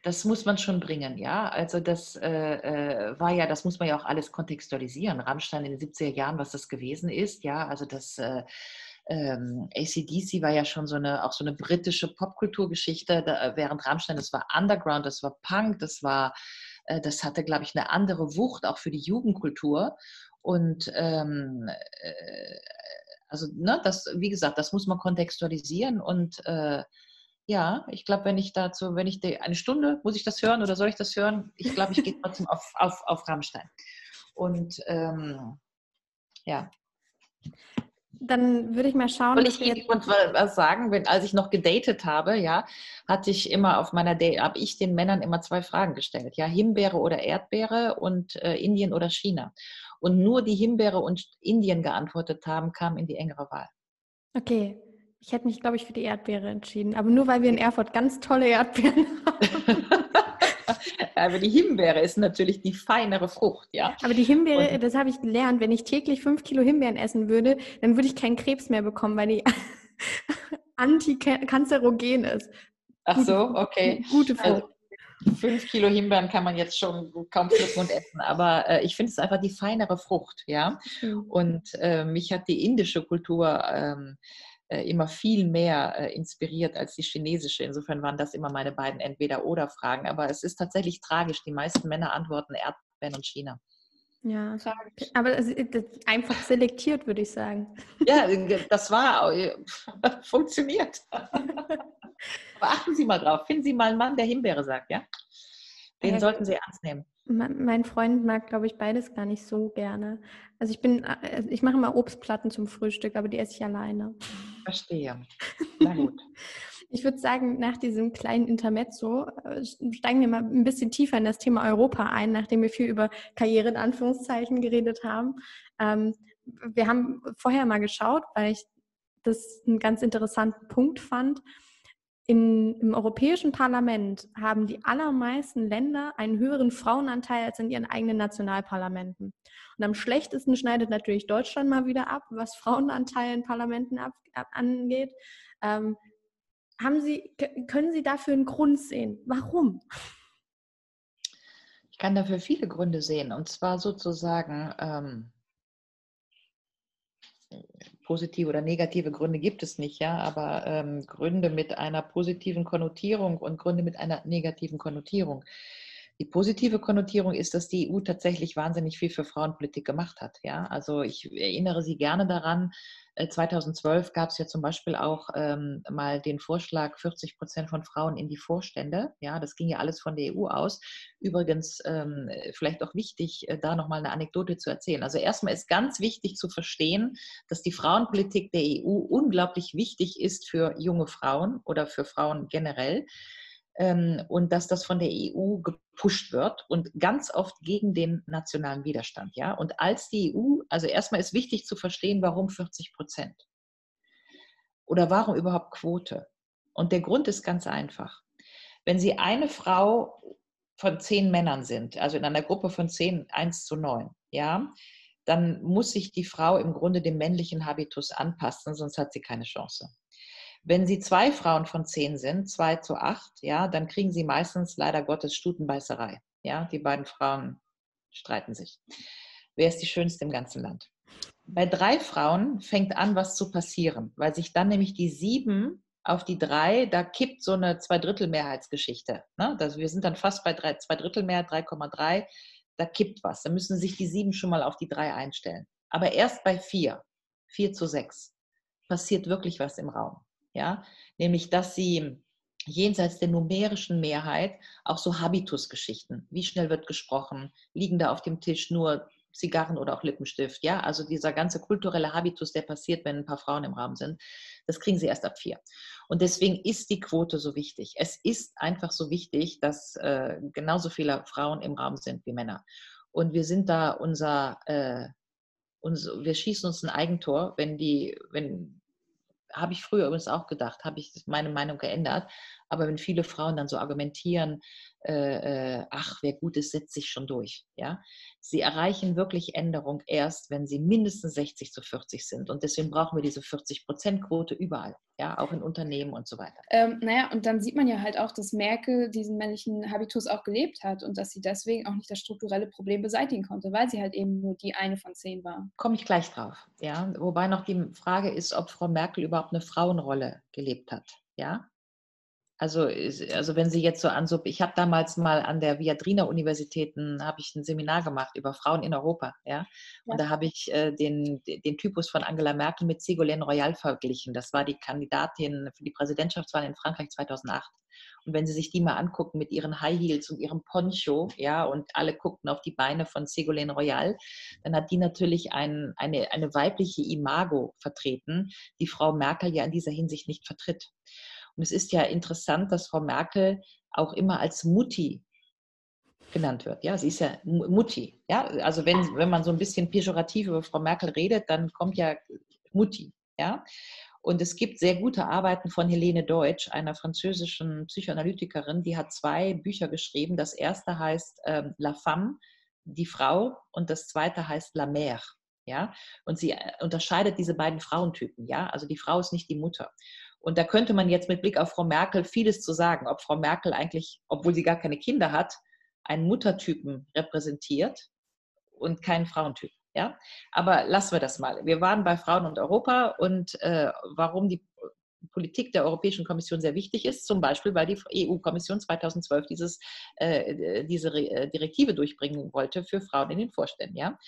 das muss man schon bringen, ja. Also das äh, äh, war ja, das muss man ja auch alles kontextualisieren. Rammstein in den 70er Jahren, was das gewesen ist, ja. Also das äh, ähm, ACDC war ja schon so eine, auch so eine britische Popkulturgeschichte, da, während Rammstein, das war Underground, das war Punk, das war, äh, das hatte, glaube ich, eine andere Wucht auch für die Jugendkultur. Und ähm, äh, also, ne, das, wie gesagt, das muss man kontextualisieren und äh, ja, ich glaube, wenn ich dazu, wenn ich die, eine Stunde, muss ich das hören oder soll ich das hören? Ich glaube, ich gehe trotzdem auf, auf, auf Rammstein. Und ähm, ja. Dann würde ich mal schauen. Soll ich Ihnen was sagen? Wenn, als ich noch gedatet habe, ja, hatte ich immer auf meiner Date, habe ich den Männern immer zwei Fragen gestellt. Ja, Himbeere oder Erdbeere und äh, Indien oder China. Und nur die Himbeere und Indien geantwortet haben, kam in die engere Wahl. Okay, ich hätte mich, glaube ich, für die Erdbeere entschieden. Aber nur, weil wir in Erfurt ganz tolle Erdbeeren haben. Aber die Himbeere ist natürlich die feinere Frucht, ja. Aber die Himbeere, Und das habe ich gelernt, wenn ich täglich fünf Kilo Himbeeren essen würde, dann würde ich keinen Krebs mehr bekommen, weil die antikanzerogen ist. Ach so, okay. Gute Frucht. Also, fünf Kilo Himbeeren kann man jetzt schon kaum pflücken und essen, aber äh, ich finde es einfach die feinere Frucht, ja. Mhm. Und äh, mich hat die indische Kultur ähm, äh, immer viel mehr äh, inspiriert als die chinesische. Insofern waren das immer meine beiden Entweder-Oder-Fragen. Aber es ist tatsächlich tragisch. Die meisten Männer antworten Erdbeeren und China. Ja, aber es ist einfach selektiert, würde ich sagen. Ja, das war funktioniert. aber achten Sie mal drauf. Finden Sie mal einen Mann, der Himbeere sagt, ja? Den ja, sollten Sie ernst nehmen. Mein Freund mag, glaube ich, beides gar nicht so gerne. Also ich bin, äh, ich mache immer Obstplatten zum Frühstück, aber die esse ich alleine. Verstehe. Na gut. Ich würde sagen, nach diesem kleinen Intermezzo äh, steigen wir mal ein bisschen tiefer in das Thema Europa ein, nachdem wir viel über Karriere in Anführungszeichen geredet haben. Ähm, wir haben vorher mal geschaut, weil ich das einen ganz interessanten Punkt fand. In, Im Europäischen Parlament haben die allermeisten Länder einen höheren Frauenanteil als in ihren eigenen Nationalparlamenten. Und am schlechtesten schneidet natürlich Deutschland mal wieder ab, was Frauenanteil in Parlamenten ab, ab, angeht. Ähm, haben Sie, können Sie dafür einen Grund sehen? Warum? Ich kann dafür viele Gründe sehen. Und zwar sozusagen ähm, positive oder negative Gründe gibt es nicht, ja, aber ähm, Gründe mit einer positiven Konnotierung und Gründe mit einer negativen Konnotierung. Die positive Konnotierung ist, dass die EU tatsächlich wahnsinnig viel für Frauenpolitik gemacht hat. Ja, also ich erinnere Sie gerne daran, 2012 gab es ja zum Beispiel auch ähm, mal den Vorschlag, 40 Prozent von Frauen in die Vorstände. Ja, das ging ja alles von der EU aus. Übrigens, ähm, vielleicht auch wichtig, äh, da nochmal eine Anekdote zu erzählen. Also erstmal ist ganz wichtig zu verstehen, dass die Frauenpolitik der EU unglaublich wichtig ist für junge Frauen oder für Frauen generell und dass das von der EU gepusht wird und ganz oft gegen den nationalen Widerstand. Ja? Und als die EU, also erstmal ist wichtig zu verstehen, warum 40 Prozent oder warum überhaupt Quote. Und der Grund ist ganz einfach. Wenn Sie eine Frau von zehn Männern sind, also in einer Gruppe von zehn, eins zu neun, ja, dann muss sich die Frau im Grunde dem männlichen Habitus anpassen, sonst hat sie keine Chance. Wenn Sie zwei Frauen von zehn sind, zwei zu acht, ja, dann kriegen Sie meistens leider Gottes Stutenbeißerei. Ja, die beiden Frauen streiten sich. Wer ist die schönste im ganzen Land? Bei drei Frauen fängt an, was zu passieren, weil sich dann nämlich die sieben auf die drei, da kippt so eine Zweidrittelmehrheitsgeschichte. Ne? Also wir sind dann fast bei drei, Zweidrittelmehrheit, 3,3, da kippt was. Da müssen sich die sieben schon mal auf die drei einstellen. Aber erst bei vier, vier zu sechs, passiert wirklich was im Raum ja, nämlich dass sie jenseits der numerischen Mehrheit auch so Habitusgeschichten, wie schnell wird gesprochen, liegen da auf dem Tisch nur Zigarren oder auch Lippenstift, ja, also dieser ganze kulturelle Habitus, der passiert, wenn ein paar Frauen im Raum sind, das kriegen sie erst ab vier. Und deswegen ist die Quote so wichtig. Es ist einfach so wichtig, dass äh, genauso viele Frauen im Raum sind wie Männer. Und wir sind da unser, äh, uns, wir schießen uns ein Eigentor, wenn die, wenn habe ich früher übrigens auch gedacht, habe ich meine Meinung geändert. Aber wenn viele Frauen dann so argumentieren, äh, äh, ach, wer gut ist, setzt sich schon durch. Ja? Sie erreichen wirklich Änderung erst, wenn sie mindestens 60 zu 40 sind. Und deswegen brauchen wir diese 40-Prozent-Quote überall, ja, auch in Unternehmen und so weiter. Ähm, naja, und dann sieht man ja halt auch, dass Merkel diesen männlichen Habitus auch gelebt hat und dass sie deswegen auch nicht das strukturelle Problem beseitigen konnte, weil sie halt eben nur die eine von zehn war. Komme ich gleich drauf. Ja? Wobei noch die Frage ist, ob Frau Merkel überhaupt eine Frauenrolle gelebt hat. Ja, also, also wenn Sie jetzt so an so, ich habe damals mal an der Viadrina Universitäten habe ich ein Seminar gemacht über Frauen in Europa, ja. Und ja. da habe ich äh, den, den Typus von Angela Merkel mit Ségolène Royal verglichen. Das war die Kandidatin für die Präsidentschaftswahl in Frankreich 2008. Und wenn Sie sich die mal angucken mit ihren High Heels und ihrem Poncho, ja, und alle guckten auf die Beine von Ségolène Royal, dann hat die natürlich ein, eine, eine weibliche Imago vertreten, die Frau Merkel ja in dieser Hinsicht nicht vertritt. Und es ist ja interessant, dass Frau Merkel auch immer als Mutti genannt wird. Ja, sie ist ja Mutti. Ja, also wenn, wenn man so ein bisschen pejorativ über Frau Merkel redet, dann kommt ja Mutti. Ja, und es gibt sehr gute Arbeiten von Helene Deutsch, einer französischen Psychoanalytikerin, die hat zwei Bücher geschrieben. Das erste heißt ähm, La Femme, die Frau, und das zweite heißt La Mère. Ja, und sie äh, unterscheidet diese beiden Frauentypen. Ja, also die Frau ist nicht die Mutter. Und da könnte man jetzt mit Blick auf Frau Merkel vieles zu sagen, ob Frau Merkel eigentlich, obwohl sie gar keine Kinder hat, einen Muttertypen repräsentiert und keinen Frauentyp. Ja? Aber lassen wir das mal. Wir waren bei Frauen und Europa und äh, warum die Politik der Europäischen Kommission sehr wichtig ist, zum Beispiel, weil die EU-Kommission 2012 dieses, äh, diese äh, Direktive durchbringen wollte für Frauen in den Vorständen. Ja?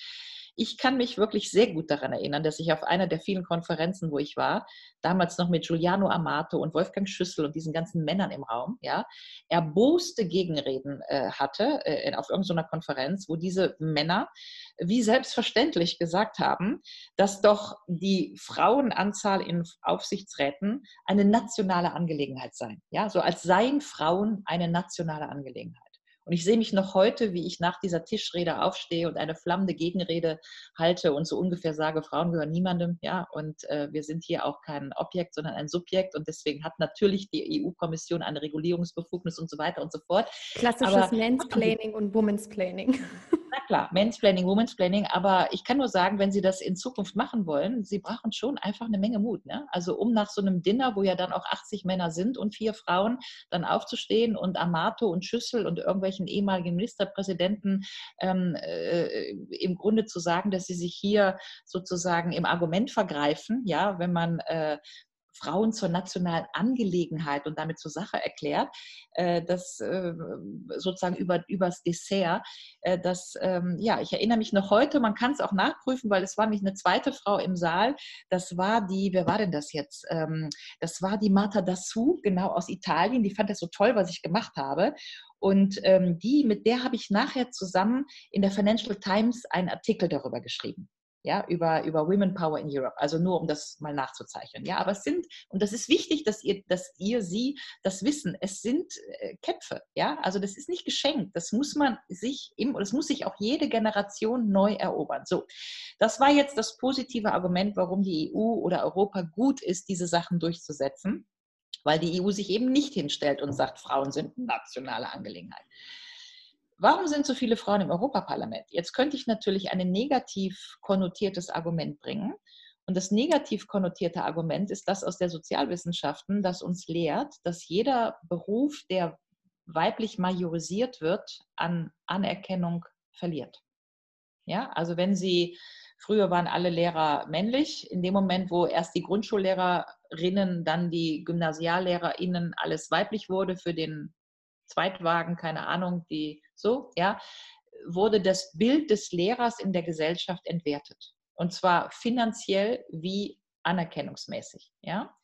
Ich kann mich wirklich sehr gut daran erinnern, dass ich auf einer der vielen Konferenzen, wo ich war, damals noch mit Giuliano Amato und Wolfgang Schüssel und diesen ganzen Männern im Raum, ja, erboste Gegenreden äh, hatte äh, auf irgendeiner Konferenz, wo diese Männer wie selbstverständlich gesagt haben, dass doch die Frauenanzahl in Aufsichtsräten eine nationale Angelegenheit sei. Ja, so als seien Frauen eine nationale Angelegenheit. Und ich sehe mich noch heute, wie ich nach dieser Tischrede aufstehe und eine flammende Gegenrede halte und so ungefähr sage, Frauen gehören niemandem, ja, und äh, wir sind hier auch kein Objekt, sondern ein Subjekt und deswegen hat natürlich die EU-Kommission eine Regulierungsbefugnis und so weiter und so fort. Klassisches Aber, Mansplaining und Womansplaining. Klar, Mansplaining, Womansplaining, aber ich kann nur sagen, wenn Sie das in Zukunft machen wollen, Sie brauchen schon einfach eine Menge Mut. Ne? Also um nach so einem Dinner, wo ja dann auch 80 Männer sind und vier Frauen, dann aufzustehen und Amato und Schüssel und irgendwelche irgendwelchen ehemaligen Ministerpräsidenten ähm, äh, im Grunde zu sagen, dass sie sich hier sozusagen im Argument vergreifen, ja, wenn man äh, Frauen zur nationalen Angelegenheit und damit zur Sache erklärt, äh, das äh, sozusagen über, übers Dessert. Äh, das, ähm, ja, ich erinnere mich noch heute, man kann es auch nachprüfen, weil es war nicht eine zweite Frau im Saal, das war die, wer war denn das jetzt? Ähm, das war die Marta Dassou, genau aus Italien, die fand das so toll, was ich gemacht habe. Und ähm, die, mit der habe ich nachher zusammen in der Financial Times einen Artikel darüber geschrieben. Ja, über, über Women Power in Europe. Also nur, um das mal nachzuzeichnen. Ja, aber es sind, und das ist wichtig, dass ihr, dass ihr, sie das wissen. Es sind äh, Kämpfe. Ja, also das ist nicht geschenkt. Das muss man sich im, das muss sich auch jede Generation neu erobern. So. Das war jetzt das positive Argument, warum die EU oder Europa gut ist, diese Sachen durchzusetzen weil die EU sich eben nicht hinstellt und sagt, Frauen sind nationale Angelegenheit. Warum sind so viele Frauen im Europaparlament? Jetzt könnte ich natürlich ein negativ konnotiertes Argument bringen. Und das negativ konnotierte Argument ist das aus der Sozialwissenschaften, das uns lehrt, dass jeder Beruf, der weiblich majorisiert wird, an Anerkennung verliert. Ja, also wenn Sie Früher waren alle Lehrer männlich. In dem Moment, wo erst die Grundschullehrerinnen, dann die Gymnasiallehrerinnen alles weiblich wurde für den Zweitwagen, keine Ahnung, die so, ja, wurde das Bild des Lehrers in der Gesellschaft entwertet. Und zwar finanziell wie anerkennungsmäßig, ja.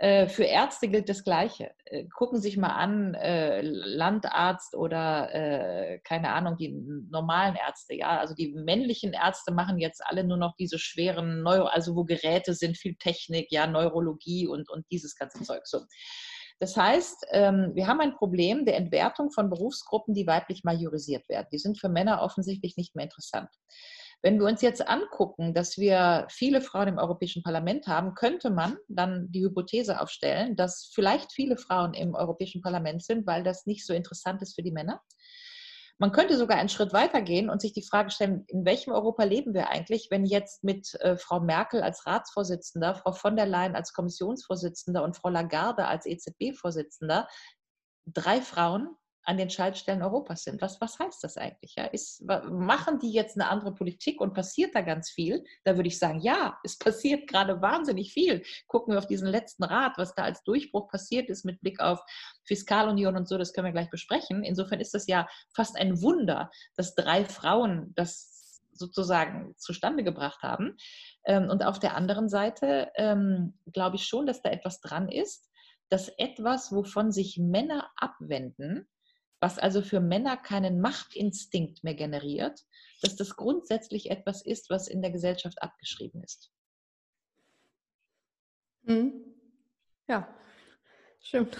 Äh, für Ärzte gilt das Gleiche. Äh, gucken Sie sich mal an, äh, Landarzt oder keine Ahnung, die normalen Ärzte, ja, also die männlichen Ärzte machen jetzt alle nur noch diese schweren Neuro, also wo Geräte sind, viel Technik, ja, Neurologie und, und dieses ganze Zeug. So. Das heißt, ähm, wir haben ein Problem der Entwertung von Berufsgruppen, die weiblich majorisiert werden. Die sind für Männer offensichtlich nicht mehr interessant. Wenn wir uns jetzt angucken, dass wir viele Frauen im Europäischen Parlament haben, könnte man dann die Hypothese aufstellen, dass vielleicht viele Frauen im Europäischen Parlament sind, weil das nicht so interessant ist für die Männer. Man könnte sogar einen Schritt weiter gehen und sich die Frage stellen, in welchem Europa leben wir eigentlich, wenn jetzt mit äh, Frau Merkel als Ratsvorsitzender, Frau von der Leyen als Kommissionsvorsitzender und Frau Lagarde als EZB-Vorsitzender drei Frauen an den Schaltstellen Europas sind. Was, was heißt das eigentlich? Ja? Ist, machen die jetzt eine andere Politik und passiert da ganz viel? Da würde ich sagen, ja, es passiert gerade wahnsinnig viel. Gucken wir auf diesen letzten Rat, was da als Durchbruch passiert ist mit Blick auf Fiskalunion und so, das können wir gleich besprechen. Insofern ist das ja fast ein Wunder, dass drei Frauen das sozusagen zustande gebracht haben. Ähm, und auf der anderen Seite ähm, glaube ich schon, dass da etwas dran ist, dass etwas, wovon sich Männer abwenden, was also für Männer keinen Machtinstinkt mehr generiert, dass das grundsätzlich etwas ist, was in der Gesellschaft abgeschrieben ist. Mhm. Ja, stimmt.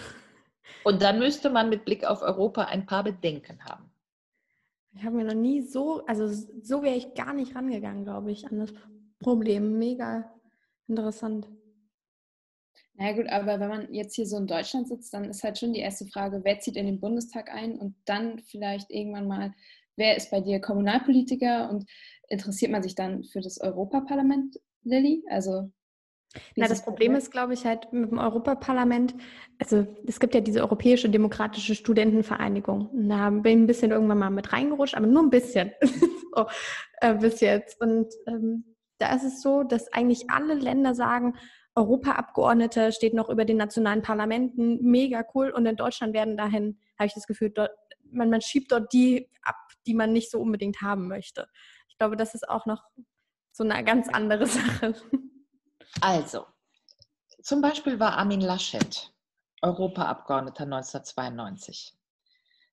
Und dann müsste man mit Blick auf Europa ein paar Bedenken haben. Ich habe mir noch nie so, also so wäre ich gar nicht rangegangen, glaube ich, an das Problem. Mega interessant. Na ja, gut, aber wenn man jetzt hier so in Deutschland sitzt, dann ist halt schon die erste Frage, wer zieht in den Bundestag ein und dann vielleicht irgendwann mal, wer ist bei dir Kommunalpolitiker und interessiert man sich dann für das Europaparlament, Lilly? Also na, das Problem ist, glaube ich, halt mit dem Europaparlament, also es gibt ja diese Europäische Demokratische Studentenvereinigung. Und da bin ich ein bisschen irgendwann mal mit reingerutscht, aber nur ein bisschen so, äh, bis jetzt. Und ähm, da ist es so, dass eigentlich alle Länder sagen, Europaabgeordnete steht noch über den nationalen Parlamenten, mega cool. Und in Deutschland werden dahin, habe ich das Gefühl, dort, man, man schiebt dort die ab, die man nicht so unbedingt haben möchte. Ich glaube, das ist auch noch so eine ganz andere Sache. Also, zum Beispiel war Armin Laschet Europaabgeordneter 1992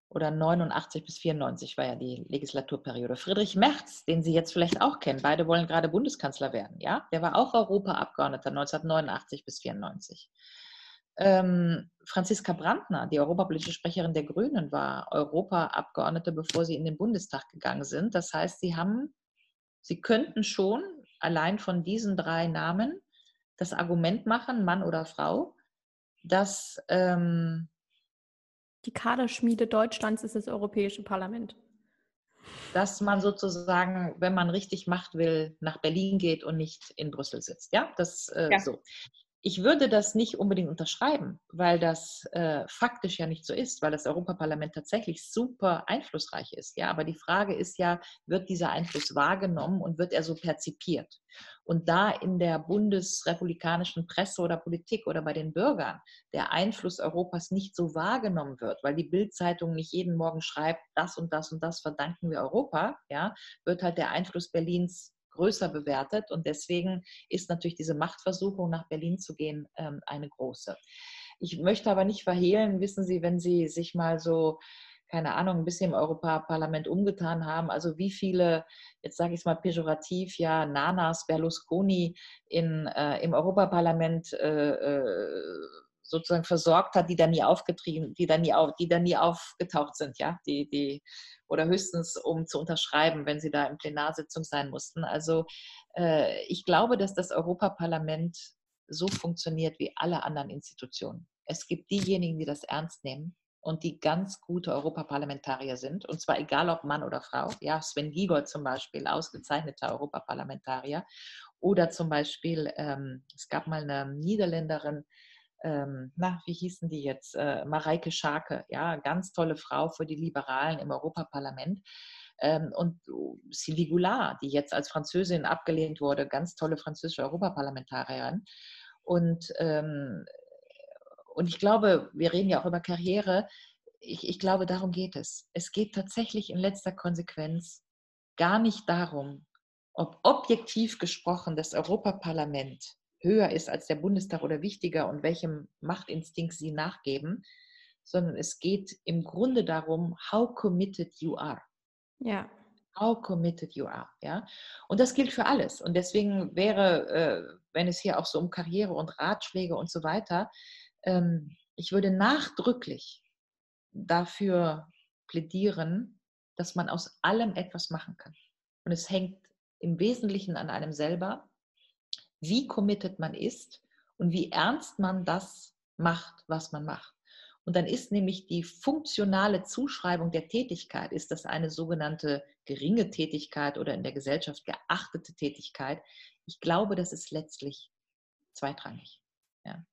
oder 89 bis 94 war ja die Legislaturperiode. Friedrich Merz, den Sie jetzt vielleicht auch kennen, beide wollen gerade Bundeskanzler werden, ja, der war auch Europaabgeordneter 1989 bis 94. Ähm, Franziska Brandner, die europapolitische Sprecherin der Grünen, war Europaabgeordnete, bevor sie in den Bundestag gegangen sind. Das heißt, sie haben, sie könnten schon allein von diesen drei Namen das Argument machen, Mann oder Frau, dass ähm, die Kaderschmiede Deutschlands ist das Europäische Parlament. Dass man sozusagen, wenn man richtig Macht will, nach Berlin geht und nicht in Brüssel sitzt. Ja, das äh, ja. so. Ich würde das nicht unbedingt unterschreiben, weil das äh, faktisch ja nicht so ist, weil das Europaparlament tatsächlich super einflussreich ist. Ja, aber die Frage ist ja, wird dieser Einfluss wahrgenommen und wird er so perzipiert? Und da in der bundesrepublikanischen Presse oder Politik oder bei den Bürgern der Einfluss Europas nicht so wahrgenommen wird, weil die Bildzeitung nicht jeden Morgen schreibt, das und das und das verdanken wir Europa, ja, wird halt der Einfluss Berlins größer bewertet. Und deswegen ist natürlich diese Machtversuchung, nach Berlin zu gehen, ähm, eine große. Ich möchte aber nicht verhehlen, wissen Sie, wenn Sie sich mal so keine Ahnung, ein bisschen im Europaparlament umgetan haben. Also wie viele, jetzt sage ich es mal pejorativ, ja, Nanas, Berlusconi in, äh, im Europaparlament äh, äh, sozusagen versorgt hat, die dann nie aufgetrieben, die dann nie, auf, die dann nie aufgetaucht sind, ja, die, die oder höchstens um zu unterschreiben, wenn sie da in Plenarsitzung sein mussten. Also äh, ich glaube, dass das Europaparlament so funktioniert wie alle anderen Institutionen. Es gibt diejenigen, die das ernst nehmen und die ganz gute Europaparlamentarier sind, und zwar egal ob Mann oder Frau. Ja, Sven Giegold zum Beispiel, ausgezeichneter Europaparlamentarier. Oder zum Beispiel, ähm, es gab mal eine Niederländerin, ähm, na, wie hießen die jetzt? Äh, Mareike Scharke, ja, ganz tolle Frau für die Liberalen im Europaparlament. Ähm, und Sylvie Goulard, die jetzt als Französin abgelehnt wurde, ganz tolle französische Europaparlamentarierin. Und, ähm, und ich glaube, wir reden ja auch über Karriere. Ich, ich glaube, darum geht es. Es geht tatsächlich in letzter Konsequenz gar nicht darum, ob objektiv gesprochen das Europaparlament höher ist als der Bundestag oder wichtiger und welchem Machtinstinkt sie nachgeben, sondern es geht im Grunde darum, how committed you are. Ja. How committed you are. Ja? Und das gilt für alles. Und deswegen wäre, äh, wenn es hier auch so um Karriere und Ratschläge und so weiter, ähm, ich würde nachdrücklich dafür plädieren, dass man aus allem etwas machen kann. Und es hängt im Wesentlichen an einem selber, wie committed man ist und wie ernst man das macht, was man macht. Und dann ist nämlich die funktionale Zuschreibung der Tätigkeit, ist das eine sogenannte geringe Tätigkeit oder in der Gesellschaft geachtete Tätigkeit. Ich glaube, das ist letztlich zweitrangig. Ja.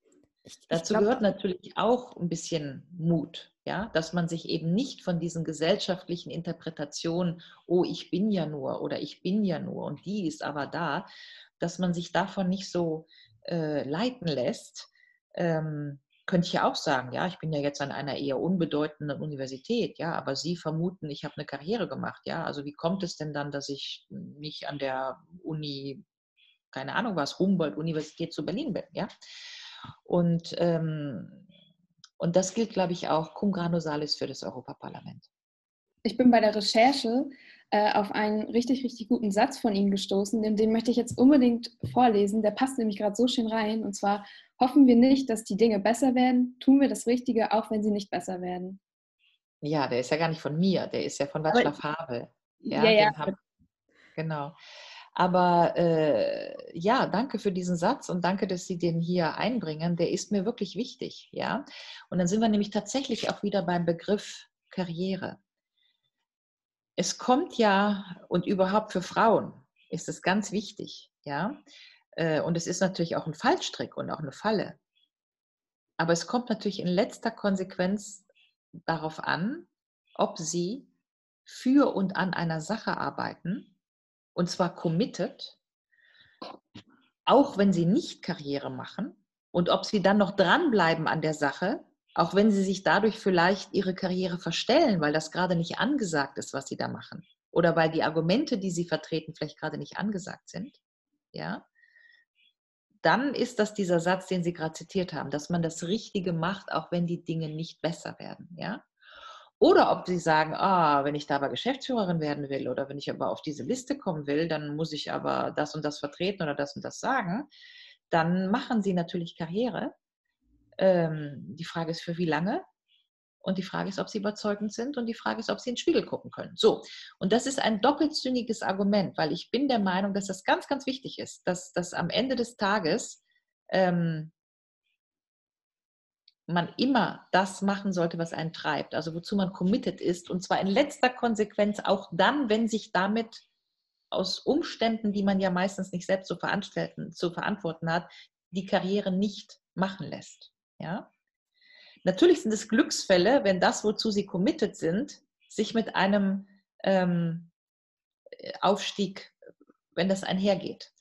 Ich, Dazu ich glaub, gehört natürlich auch ein bisschen Mut, ja, dass man sich eben nicht von diesen gesellschaftlichen Interpretationen, oh, ich bin ja nur oder ich bin ja nur und die ist aber da, dass man sich davon nicht so äh, leiten lässt. Ähm, könnte ich ja auch sagen, ja, ich bin ja jetzt an einer eher unbedeutenden Universität, ja, aber Sie vermuten, ich habe eine Karriere gemacht, ja. Also wie kommt es denn dann, dass ich nicht an der Uni, keine Ahnung was, Humboldt-Universität zu Berlin bin, ja? Und, ähm, und das gilt, glaube ich, auch cum grano salis für das Europaparlament. Ich bin bei der Recherche äh, auf einen richtig, richtig guten Satz von Ihnen gestoßen, den, den möchte ich jetzt unbedingt vorlesen. Der passt nämlich gerade so schön rein. Und zwar, hoffen wir nicht, dass die Dinge besser werden, tun wir das Richtige, auch wenn sie nicht besser werden. Ja, der ist ja gar nicht von mir, der ist ja von Václav Havel. Ja, ja, ja. Hab, genau. Aber äh, ja, danke für diesen Satz und danke, dass Sie den hier einbringen. Der ist mir wirklich wichtig. Ja, und dann sind wir nämlich tatsächlich auch wieder beim Begriff Karriere es kommt ja, und überhaupt für Frauen ist es ganz wichtig, ja. Äh, und es ist natürlich auch ein Fallstrick und auch eine Falle. Aber es kommt natürlich in letzter Konsequenz darauf an, ob sie für und an einer Sache arbeiten, und zwar committed, auch wenn sie nicht Karriere machen, und ob sie dann noch dranbleiben an der Sache, auch wenn sie sich dadurch vielleicht ihre Karriere verstellen, weil das gerade nicht angesagt ist, was sie da machen. Oder weil die Argumente, die sie vertreten, vielleicht gerade nicht angesagt sind. Ja. Dann ist das dieser Satz, den Sie gerade zitiert haben, dass man das Richtige macht, auch wenn die Dinge nicht besser werden. Ja. Oder ob sie sagen, ah, wenn ich da aber Geschäftsführerin werden will oder wenn ich aber auf diese Liste kommen will, dann muss ich aber das und das vertreten oder das und das sagen. Dann machen sie natürlich Karriere, ähm, die Frage ist, für wie lange? Und die Frage ist, ob sie überzeugend sind und die Frage ist, ob sie in den Spiegel gucken können. So, und das ist ein doppelzüngiges Argument, weil ich bin der Meinung, dass das ganz, ganz wichtig ist, dass, dass am Ende des Tages ähm, man immer das machen sollte, was einen treibt, also wozu man committed ist und zwar in letzter Konsequenz auch dann, wenn sich damit aus Umständen, die man ja meistens nicht selbst zu, zu verantworten hat, die Karriere nicht machen lässt. Ja? Natürlich sind es Glücksfälle, wenn das, wozu sie committed sind, sich mit einem ähm, Aufstieg, wenn das einhergeht.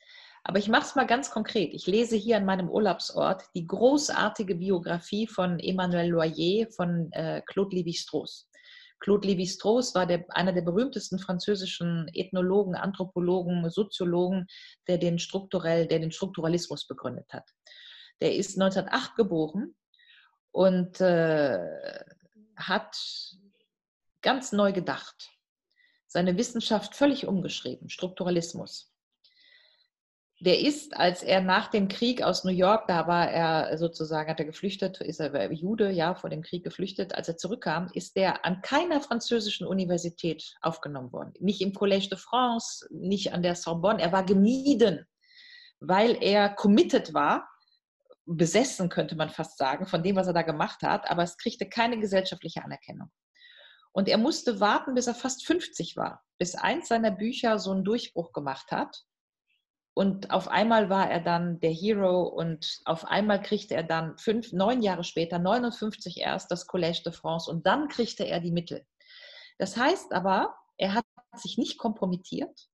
Aber ich mache es mal ganz konkret. Ich lese hier an meinem Urlaubsort die großartige Biografie von Emmanuel Loyer von äh, Claude Lévi-Strauss. Claude Lévi-Strauss war der, einer der berühmtesten französischen Ethnologen, Anthropologen, Soziologen, der den, strukturell, der den Strukturalismus begründet hat. Der ist 1908 geboren und äh, hat ganz neu gedacht, seine Wissenschaft völlig umgeschrieben, Strukturalismus. Der ist, als er nach dem Krieg aus New York, da war er sozusagen, hat er geflüchtet, ist er Jude, ja, vor dem Krieg geflüchtet. Als er zurückkam, ist er an keiner französischen Universität aufgenommen worden. Nicht im Collège de France, nicht an der Sorbonne. Er war gemieden, weil er committed war besessen, könnte man fast sagen, von dem, was er da gemacht hat, aber es kriegte keine gesellschaftliche Anerkennung. Und er musste warten, bis er fast 50 war, bis eins seiner Bücher so einen Durchbruch gemacht hat. Und auf einmal war er dann der Hero und auf einmal kriegte er dann fünf, neun Jahre später, 59 erst, das Collège de France und dann kriegte er die Mittel. Das heißt aber, er hat sich nicht kompromittiert,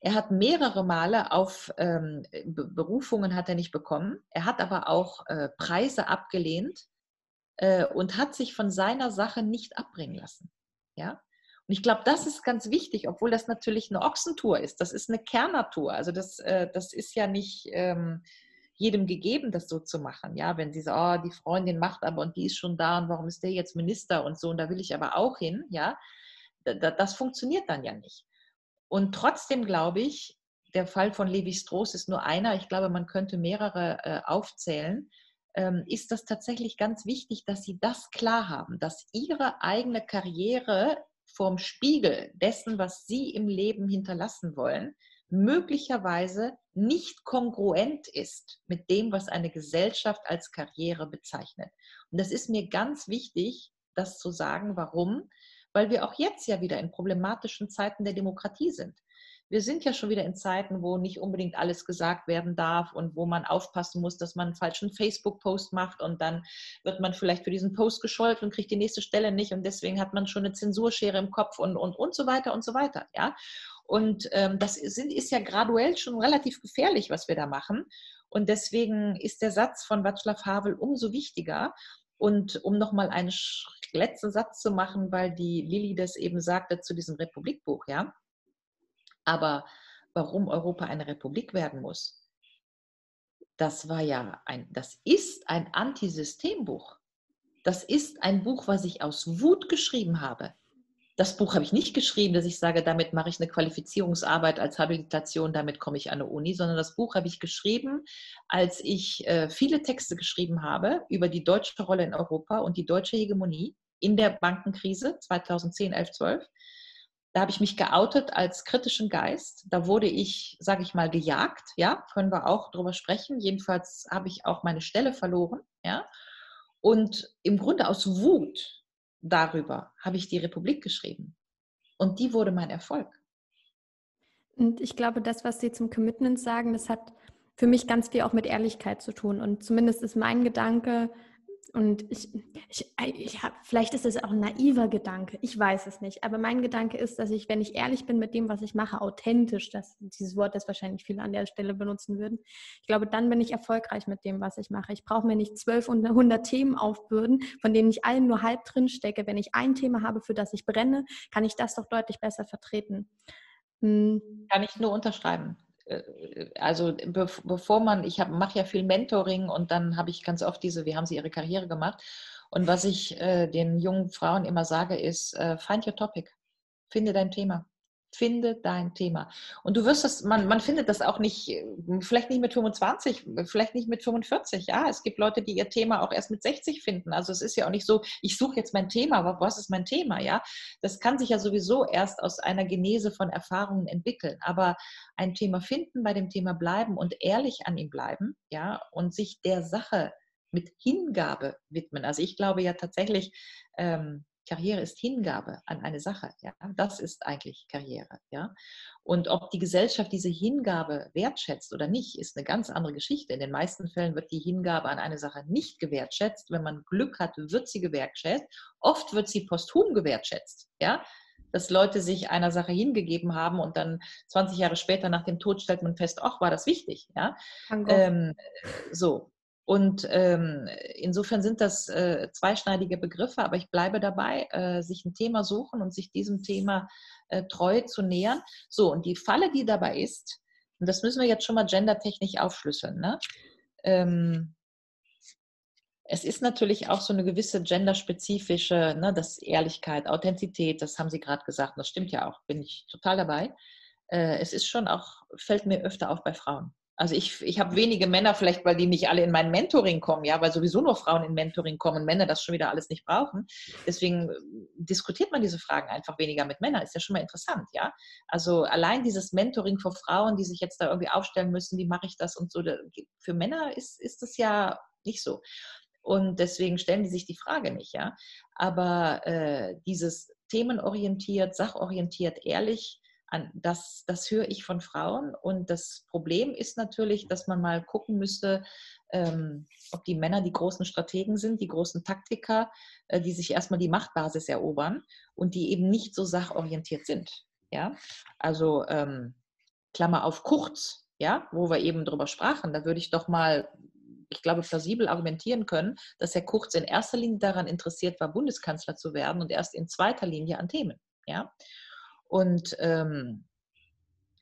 er hat mehrere Male auf ähm, Berufungen hat er nicht bekommen. Er hat aber auch äh, Preise abgelehnt äh, und hat sich von seiner Sache nicht abbringen lassen. Ja? Und ich glaube, das ist ganz wichtig, obwohl das natürlich eine Ochsentour ist. Das ist eine Kernatur. Also das, äh, das ist ja nicht ähm, jedem gegeben, das so zu machen. Ja, wenn sie sagen, oh, die Freundin macht aber und die ist schon da und warum ist der jetzt Minister und so und da will ich aber auch hin. Ja, das funktioniert dann ja nicht. Und trotzdem glaube ich, der Fall von Levi Strauss ist nur einer, ich glaube, man könnte mehrere äh, aufzählen, ähm, ist das tatsächlich ganz wichtig, dass Sie das klar haben, dass Ihre eigene Karriere vorm Spiegel dessen, was Sie im Leben hinterlassen wollen, möglicherweise nicht kongruent ist mit dem, was eine Gesellschaft als Karriere bezeichnet. Und das ist mir ganz wichtig, das zu sagen. Warum? Weil wir auch jetzt ja wieder in problematischen Zeiten der Demokratie sind. Wir sind ja schon wieder in Zeiten, wo nicht unbedingt alles gesagt werden darf und wo man aufpassen muss, dass man einen falschen Facebook-Post macht und dann wird man vielleicht für diesen Post gescholten und kriegt die nächste Stelle nicht und deswegen hat man schon eine Zensurschere im Kopf und, und, und so weiter und so weiter. Ja? Und ähm, das sind, ist ja graduell schon relativ gefährlich, was wir da machen. Und deswegen ist der Satz von Václav Havel umso wichtiger. Und um nochmal einen letzten Satz zu machen, weil die Lilly das eben sagte zu diesem Republikbuch, ja. Aber warum Europa eine Republik werden muss, das war ja ein, das ist ein Antisystembuch. Das ist ein Buch, was ich aus Wut geschrieben habe das Buch habe ich nicht geschrieben, dass ich sage, damit mache ich eine Qualifizierungsarbeit als Habilitation, damit komme ich an eine Uni, sondern das Buch habe ich geschrieben, als ich äh, viele Texte geschrieben habe über die deutsche Rolle in Europa und die deutsche Hegemonie in der Bankenkrise 2010, 11, 12. Da habe ich mich geoutet als kritischen Geist. Da wurde ich, sage ich mal, gejagt. Ja, können wir auch drüber sprechen. Jedenfalls habe ich auch meine Stelle verloren. Ja, und im Grunde aus Wut darüber habe ich die Republik geschrieben. Und die wurde mein Erfolg. Und ich glaube, das, was Sie zum Commitment sagen, das hat für mich ganz viel auch mit Ehrlichkeit zu tun. Und zumindest ist mein Gedanke, und ich, ich, ich hab, vielleicht ist es auch ein naiver Gedanke, ich weiß es nicht. Aber mein Gedanke ist, dass ich, wenn ich ehrlich bin mit dem, was ich mache, authentisch, das, dieses Wort, das wahrscheinlich viele an der Stelle benutzen würden, ich glaube, dann bin ich erfolgreich mit dem, was ich mache. Ich brauche mir nicht zwölf und hundert Themen aufbürden, von denen ich allen nur halb drin stecke. Wenn ich ein Thema habe, für das ich brenne, kann ich das doch deutlich besser vertreten. Hm. Kann ich nur unterschreiben. Äh, also bevor man, ich mache ja viel Mentoring und dann habe ich ganz oft diese, wie haben sie ihre Karriere gemacht? Und was ich äh, den jungen Frauen immer sage, ist, äh, find your topic, finde dein Thema. Finde dein Thema. Und du wirst das, man, man findet das auch nicht, vielleicht nicht mit 25, vielleicht nicht mit 45. Ja, es gibt Leute, die ihr Thema auch erst mit 60 finden. Also es ist ja auch nicht so, ich suche jetzt mein Thema, aber was ist mein Thema? Ja, das kann sich ja sowieso erst aus einer Genese von Erfahrungen entwickeln. Aber ein Thema finden, bei dem Thema bleiben und ehrlich an ihm bleiben, ja, und sich der Sache mit Hingabe widmen. Also ich glaube ja tatsächlich, ähm, Karriere ist Hingabe an eine Sache. Ja? Das ist eigentlich Karriere. Ja? Und ob die Gesellschaft diese Hingabe wertschätzt oder nicht, ist eine ganz andere Geschichte. In den meisten Fällen wird die Hingabe an eine Sache nicht gewertschätzt. Wenn man Glück hat, wird sie gewertschätzt. Oft wird sie posthum gewertschätzt. Ja? Dass Leute sich einer Sache hingegeben haben und dann 20 Jahre später nach dem Tod stellt man fest, ach, war das wichtig. Ja? Ähm, so, und ähm, insofern sind das äh, zweischneidige Begriffe, aber ich bleibe dabei, äh, sich ein Thema suchen und sich diesem Thema äh, treu zu nähern. So, und die Falle, die dabei ist, und das müssen wir jetzt schon mal gendertechnisch aufschlüsseln, ne? Ähm, es ist natürlich auch so eine gewisse genderspezifische, ne, das Ehrlichkeit, Authentizität, das haben Sie gerade gesagt, das stimmt ja auch, bin ich total dabei. Äh, es ist schon auch, fällt mir öfter auf bei Frauen. Also ich, ich habe wenige Männer, vielleicht weil die nicht alle in mein Mentoring kommen, ja, weil sowieso nur Frauen in Mentoring kommen, Männer das schon wieder alles nicht brauchen. Deswegen äh, diskutiert man diese Fragen einfach weniger mit Männern. Ist ja schon mal interessant, ja. Also allein dieses Mentoring für Frauen, die sich jetzt da irgendwie aufstellen müssen, wie mache ich das und so. Für Männer ist, ist das ja nicht so. Und deswegen stellen die sich die Frage nicht, ja. Aber äh, dieses themenorientiert, sachorientiert, ehrlich, das, das höre ich von Frauen. Und das Problem ist natürlich, dass man mal gucken müsste, ähm, ob die Männer die großen Strategen sind, die großen Taktiker, äh, die sich erstmal die Machtbasis erobern und die eben nicht so sachorientiert sind. Ja, also ähm, Klammer auf kurz, ja, wo wir eben drüber sprachen, da würde ich doch mal ich glaube, plausibel argumentieren können, dass Herr Kurz in erster Linie daran interessiert war, Bundeskanzler zu werden und erst in zweiter Linie an Themen. Ja? Und ähm,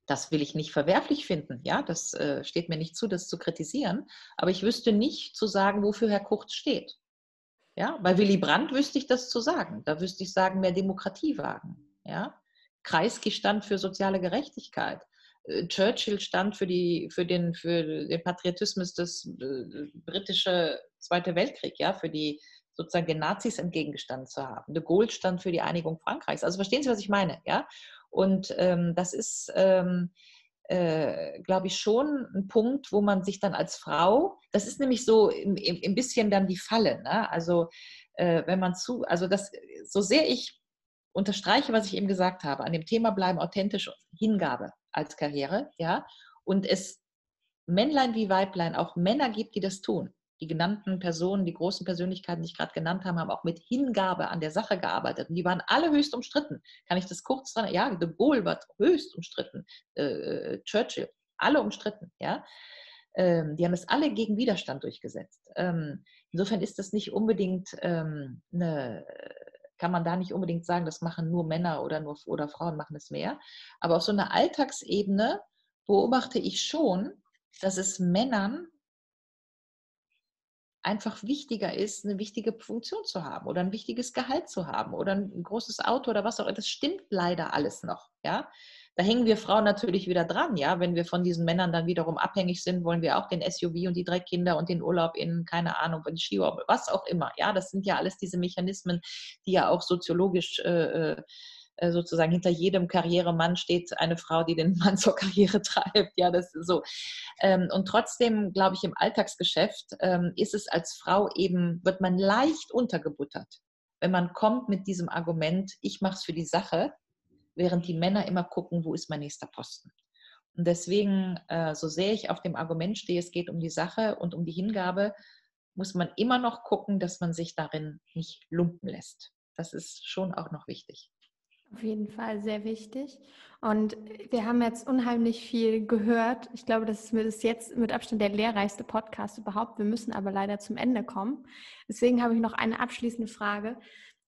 das will ich nicht verwerflich finden. Ja, das äh, steht mir nicht zu, das zu kritisieren. Aber ich wüsste nicht zu sagen, wofür Herr Kurz steht. Ja, bei Willy Brandt wüsste ich das zu sagen. Da wüsste ich sagen, mehr Demokratie wagen. Ja, Kreisky stand für soziale Gerechtigkeit. Äh, Churchill stand für, die, für, den, für den Patriotismus des äh, britische Zweite Weltkrieg, ja, für die sozusagen den Nazis entgegengestanden zu haben. De Gaulle stand für die Einigung Frankreichs. Also verstehen Sie, was ich meine? Ja? Und ähm, das ist, ähm, äh, glaube ich, schon ein Punkt, wo man sich dann als Frau, das ist nämlich so ein bisschen dann die Falle. Ne? Also äh, wenn man zu, also das, so sehr ich unterstreiche, was ich eben gesagt habe, an dem Thema bleiben authentisch Hingabe als Karriere, ja, und es Männlein wie Weiblein auch Männer gibt, die das tun. Die genannten Personen, die großen Persönlichkeiten, die ich gerade genannt habe, haben auch mit Hingabe an der Sache gearbeitet. Und die waren alle höchst umstritten. Kann ich das kurz sagen? Ja, de Gaulle war höchst umstritten. Äh, äh, Churchill, alle umstritten. Ja, ähm, die haben es alle gegen Widerstand durchgesetzt. Ähm, insofern ist das nicht unbedingt ähm, eine kann man da nicht unbedingt sagen, das machen nur Männer oder nur oder Frauen machen es mehr. Aber auf so einer Alltagsebene beobachte ich schon, dass es Männern einfach wichtiger ist, eine wichtige Funktion zu haben oder ein wichtiges Gehalt zu haben oder ein großes Auto oder was auch immer. Das stimmt leider alles noch. Ja? Da hängen wir Frauen natürlich wieder dran, ja. Wenn wir von diesen Männern dann wiederum abhängig sind, wollen wir auch den SUV und die drei Kinder und den Urlaub in, keine Ahnung, den Skiurlaub, was auch immer. Ja, das sind ja alles diese Mechanismen, die ja auch soziologisch äh, äh sozusagen hinter jedem Karrieremann steht eine Frau, die den Mann zur Karriere treibt. Ja, das ist so. Ähm, und trotzdem, glaube ich, im Alltagsgeschäft ähm, ist es als Frau eben, wird man leicht untergebuttert, wenn man kommt mit diesem Argument, ich mache es für die Sache, während die Männer immer gucken, wo ist mein nächster Posten. Und deswegen, äh, so sehr ich auf dem Argument stehe, es geht um die Sache und um die Hingabe, muss man immer noch gucken, dass man sich darin nicht lumpen lässt. Das ist schon auch noch wichtig. Auf jeden Fall sehr wichtig. Und wir haben jetzt unheimlich viel gehört. Ich glaube, das ist jetzt mit Abstand der lehrreichste Podcast überhaupt. Wir müssen aber leider zum Ende kommen. Deswegen habe ich noch eine abschließende Frage.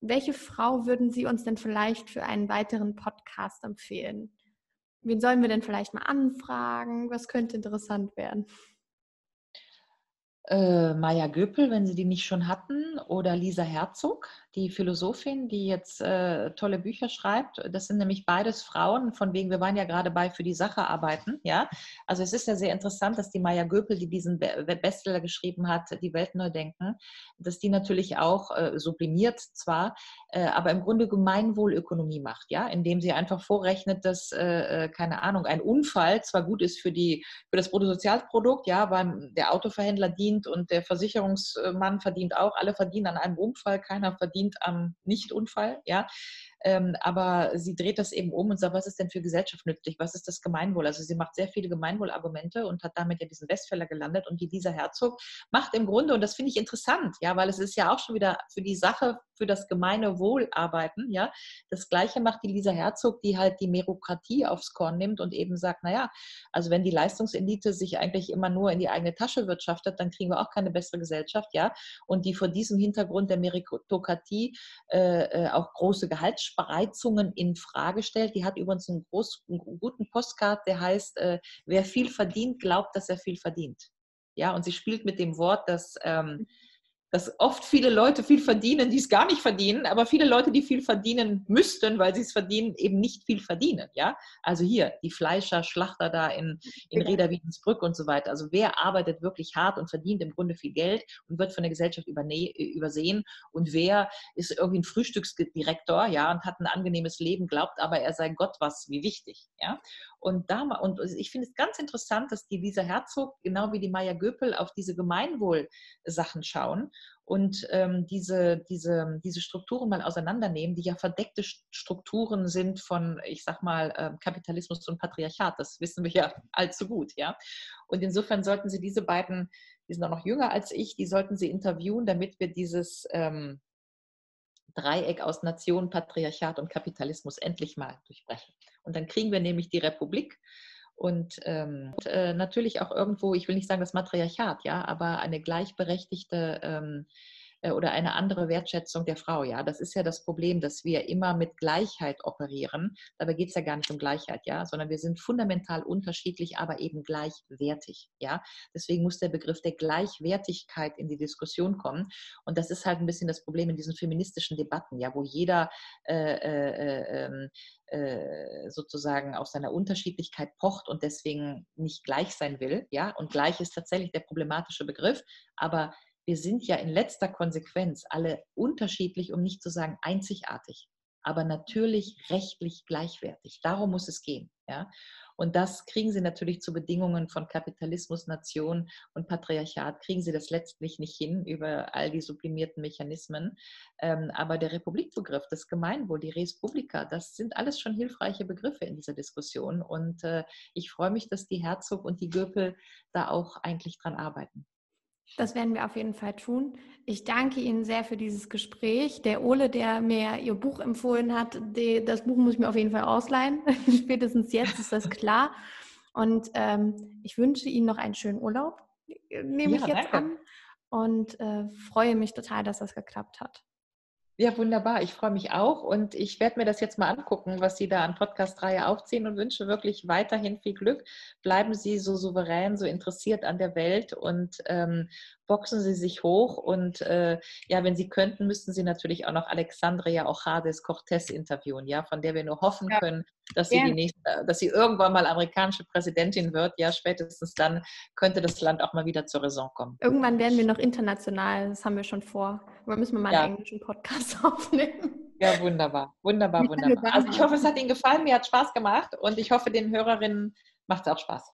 Welche Frau würden Sie uns denn vielleicht für einen weiteren Podcast empfehlen? Wen sollen wir denn vielleicht mal anfragen? Was könnte interessant werden? Äh, Maja Göpel, wenn Sie die nicht schon hatten, oder Lisa Herzog die Philosophin, die jetzt äh, tolle Bücher schreibt. Das sind nämlich beides Frauen, von wegen, wir waren ja gerade bei für die Sache arbeiten. Ja? Also es ist ja sehr interessant, dass die Maya Göpel, die diesen Bestseller geschrieben hat, Die Welt neu denken, dass die natürlich auch äh, sublimiert zwar, äh, aber im Grunde Gemeinwohlökonomie macht, ja, indem sie einfach vorrechnet, dass, äh, äh, keine Ahnung, ein Unfall zwar gut ist für, die, für das Bruttosozialprodukt, ja, weil der Autoverhändler dient und der Versicherungsmann verdient auch, alle verdienen an einem Unfall, keiner verdient verdient am Nichtunfall, ja. Ähm, aber sie dreht das eben um und sagt, was ist denn für Gesellschaft nützlich? Was ist das Gemeinwohl? Also sie macht sehr viele Gemeinwohlargumente und hat damit ja diesen Westfäller gelandet. Und die dieser Herzog macht im Grunde, und das finde ich interessant, ja, weil es ist ja auch schon wieder für die Sache, für das gemeine Wohl arbeiten, ja. Das Gleiche macht die Lisa Herzog, die halt die Merokratie aufs Korn nimmt und eben sagt, naja, also wenn die Leistungselite sich eigentlich immer nur in die eigene Tasche wirtschaftet, dann kriegen wir auch keine bessere Gesellschaft, ja. Und die vor diesem Hintergrund der Meritokratie äh, äh auch große Gehalts Spreizungen in Frage stellt. Die hat übrigens einen, groß, einen guten Postcard, der heißt, äh, wer viel verdient, glaubt, dass er viel verdient. Ja, und sie spielt mit dem Wort, dass ähm, dass oft viele Leute viel verdienen, die es gar nicht verdienen, aber viele Leute, die viel verdienen müssten, weil sie es verdienen, eben nicht viel verdienen. Ja, also hier die Fleischer, Schlachter da in, in Reda Wiedensbrück und so weiter. Also wer arbeitet wirklich hart und verdient im Grunde viel Geld und wird von der Gesellschaft übersehen und wer ist irgendwie ein Frühstücksdirektor, ja, und hat ein angenehmes Leben, glaubt aber, er sei Gott was, wie wichtig. Ja, und, da, und ich finde es ganz interessant, dass die Lisa Herzog, genau wie die Maya Göpel, auf diese Gemeinwohlsachen schauen und ähm, diese, diese, diese Strukturen mal auseinandernehmen, die ja verdeckte Strukturen sind von, ich sag mal, äh, Kapitalismus und Patriarchat. Das wissen wir ja allzu gut, ja. Und insofern sollten Sie diese beiden, die sind auch noch jünger als ich, die sollten Sie interviewen, damit wir dieses ähm, Dreieck aus Nation, Patriarchat und Kapitalismus endlich mal durchbrechen. Und dann kriegen wir nämlich die Republik und, ähm, und äh, natürlich auch irgendwo, ich will nicht sagen das Matriarchat, ja, aber eine gleichberechtigte ähm, äh, oder eine andere Wertschätzung der Frau. Ja, das ist ja das Problem, dass wir immer mit Gleichheit operieren. Dabei geht es ja gar nicht um Gleichheit, ja, sondern wir sind fundamental unterschiedlich, aber eben gleichwertig. Ja, deswegen muss der Begriff der Gleichwertigkeit in die Diskussion kommen. Und das ist halt ein bisschen das Problem in diesen feministischen Debatten, ja, wo jeder äh, äh, äh ähm, äh, sozusagen auf seiner Unterschiedlichkeit pocht und deswegen nicht gleich sein will. Ja, und gleich ist tatsächlich der problematische Begriff, aber wir sind ja in letzter Konsequenz alle unterschiedlich, um nicht zu sagen einzigartig. aber natürlich rechtlich gleichwertig. Darum muss es gehen. Ja? Und das kriegen sie natürlich zu Bedingungen von Kapitalismus, Nation und Patriarchat, kriegen sie das letztlich nicht hin über all die sublimierten Mechanismen. Ähm, aber der Republikbegriff, das Gemeinwohl, die Res Publica, das sind alles schon hilfreiche Begriffe in dieser Diskussion. Und äh, ich freue mich, dass die Herzog und die Göpel da auch eigentlich dran arbeiten. Das werden wir auf jeden Fall tun. Ich danke Ihnen sehr für dieses Gespräch. Der Ole, der mir Ihr Buch empfohlen hat, die, das Buch muss ich mir auf jeden Fall ausleihen. Spätestens jetzt ist das klar. Und ähm, ich wünsche Ihnen noch einen schönen Urlaub, nehme ja, ich jetzt danke. an. Und äh, freue mich total, dass das geklappt hat. Ja, wunderbar. Ich freue mich auch und ich werde mir das jetzt mal angucken, was Sie da an Podcast-Reihe aufziehen und wünsche wirklich weiterhin viel Glück. Bleiben Sie so souverän, so interessiert an der Welt und ähm, boxen Sie sich hoch. Und äh, ja, wenn Sie könnten, müssten Sie natürlich auch noch Alexandria Ojades Cortez interviewen, ja, von der wir nur hoffen ja. können, dass sie, die nächste, dass sie irgendwann mal amerikanische Präsidentin wird. Ja, spätestens dann könnte das Land auch mal wieder zur Raison kommen. Irgendwann werden wir noch international, das haben wir schon vor. Aber müssen wir mal ja. einen englischen Podcast aufnehmen. Ja, wunderbar, wunderbar, wunderbar. Also ich hoffe, es hat Ihnen gefallen, mir hat Spaß gemacht und ich hoffe, den Hörerinnen macht es auch Spaß.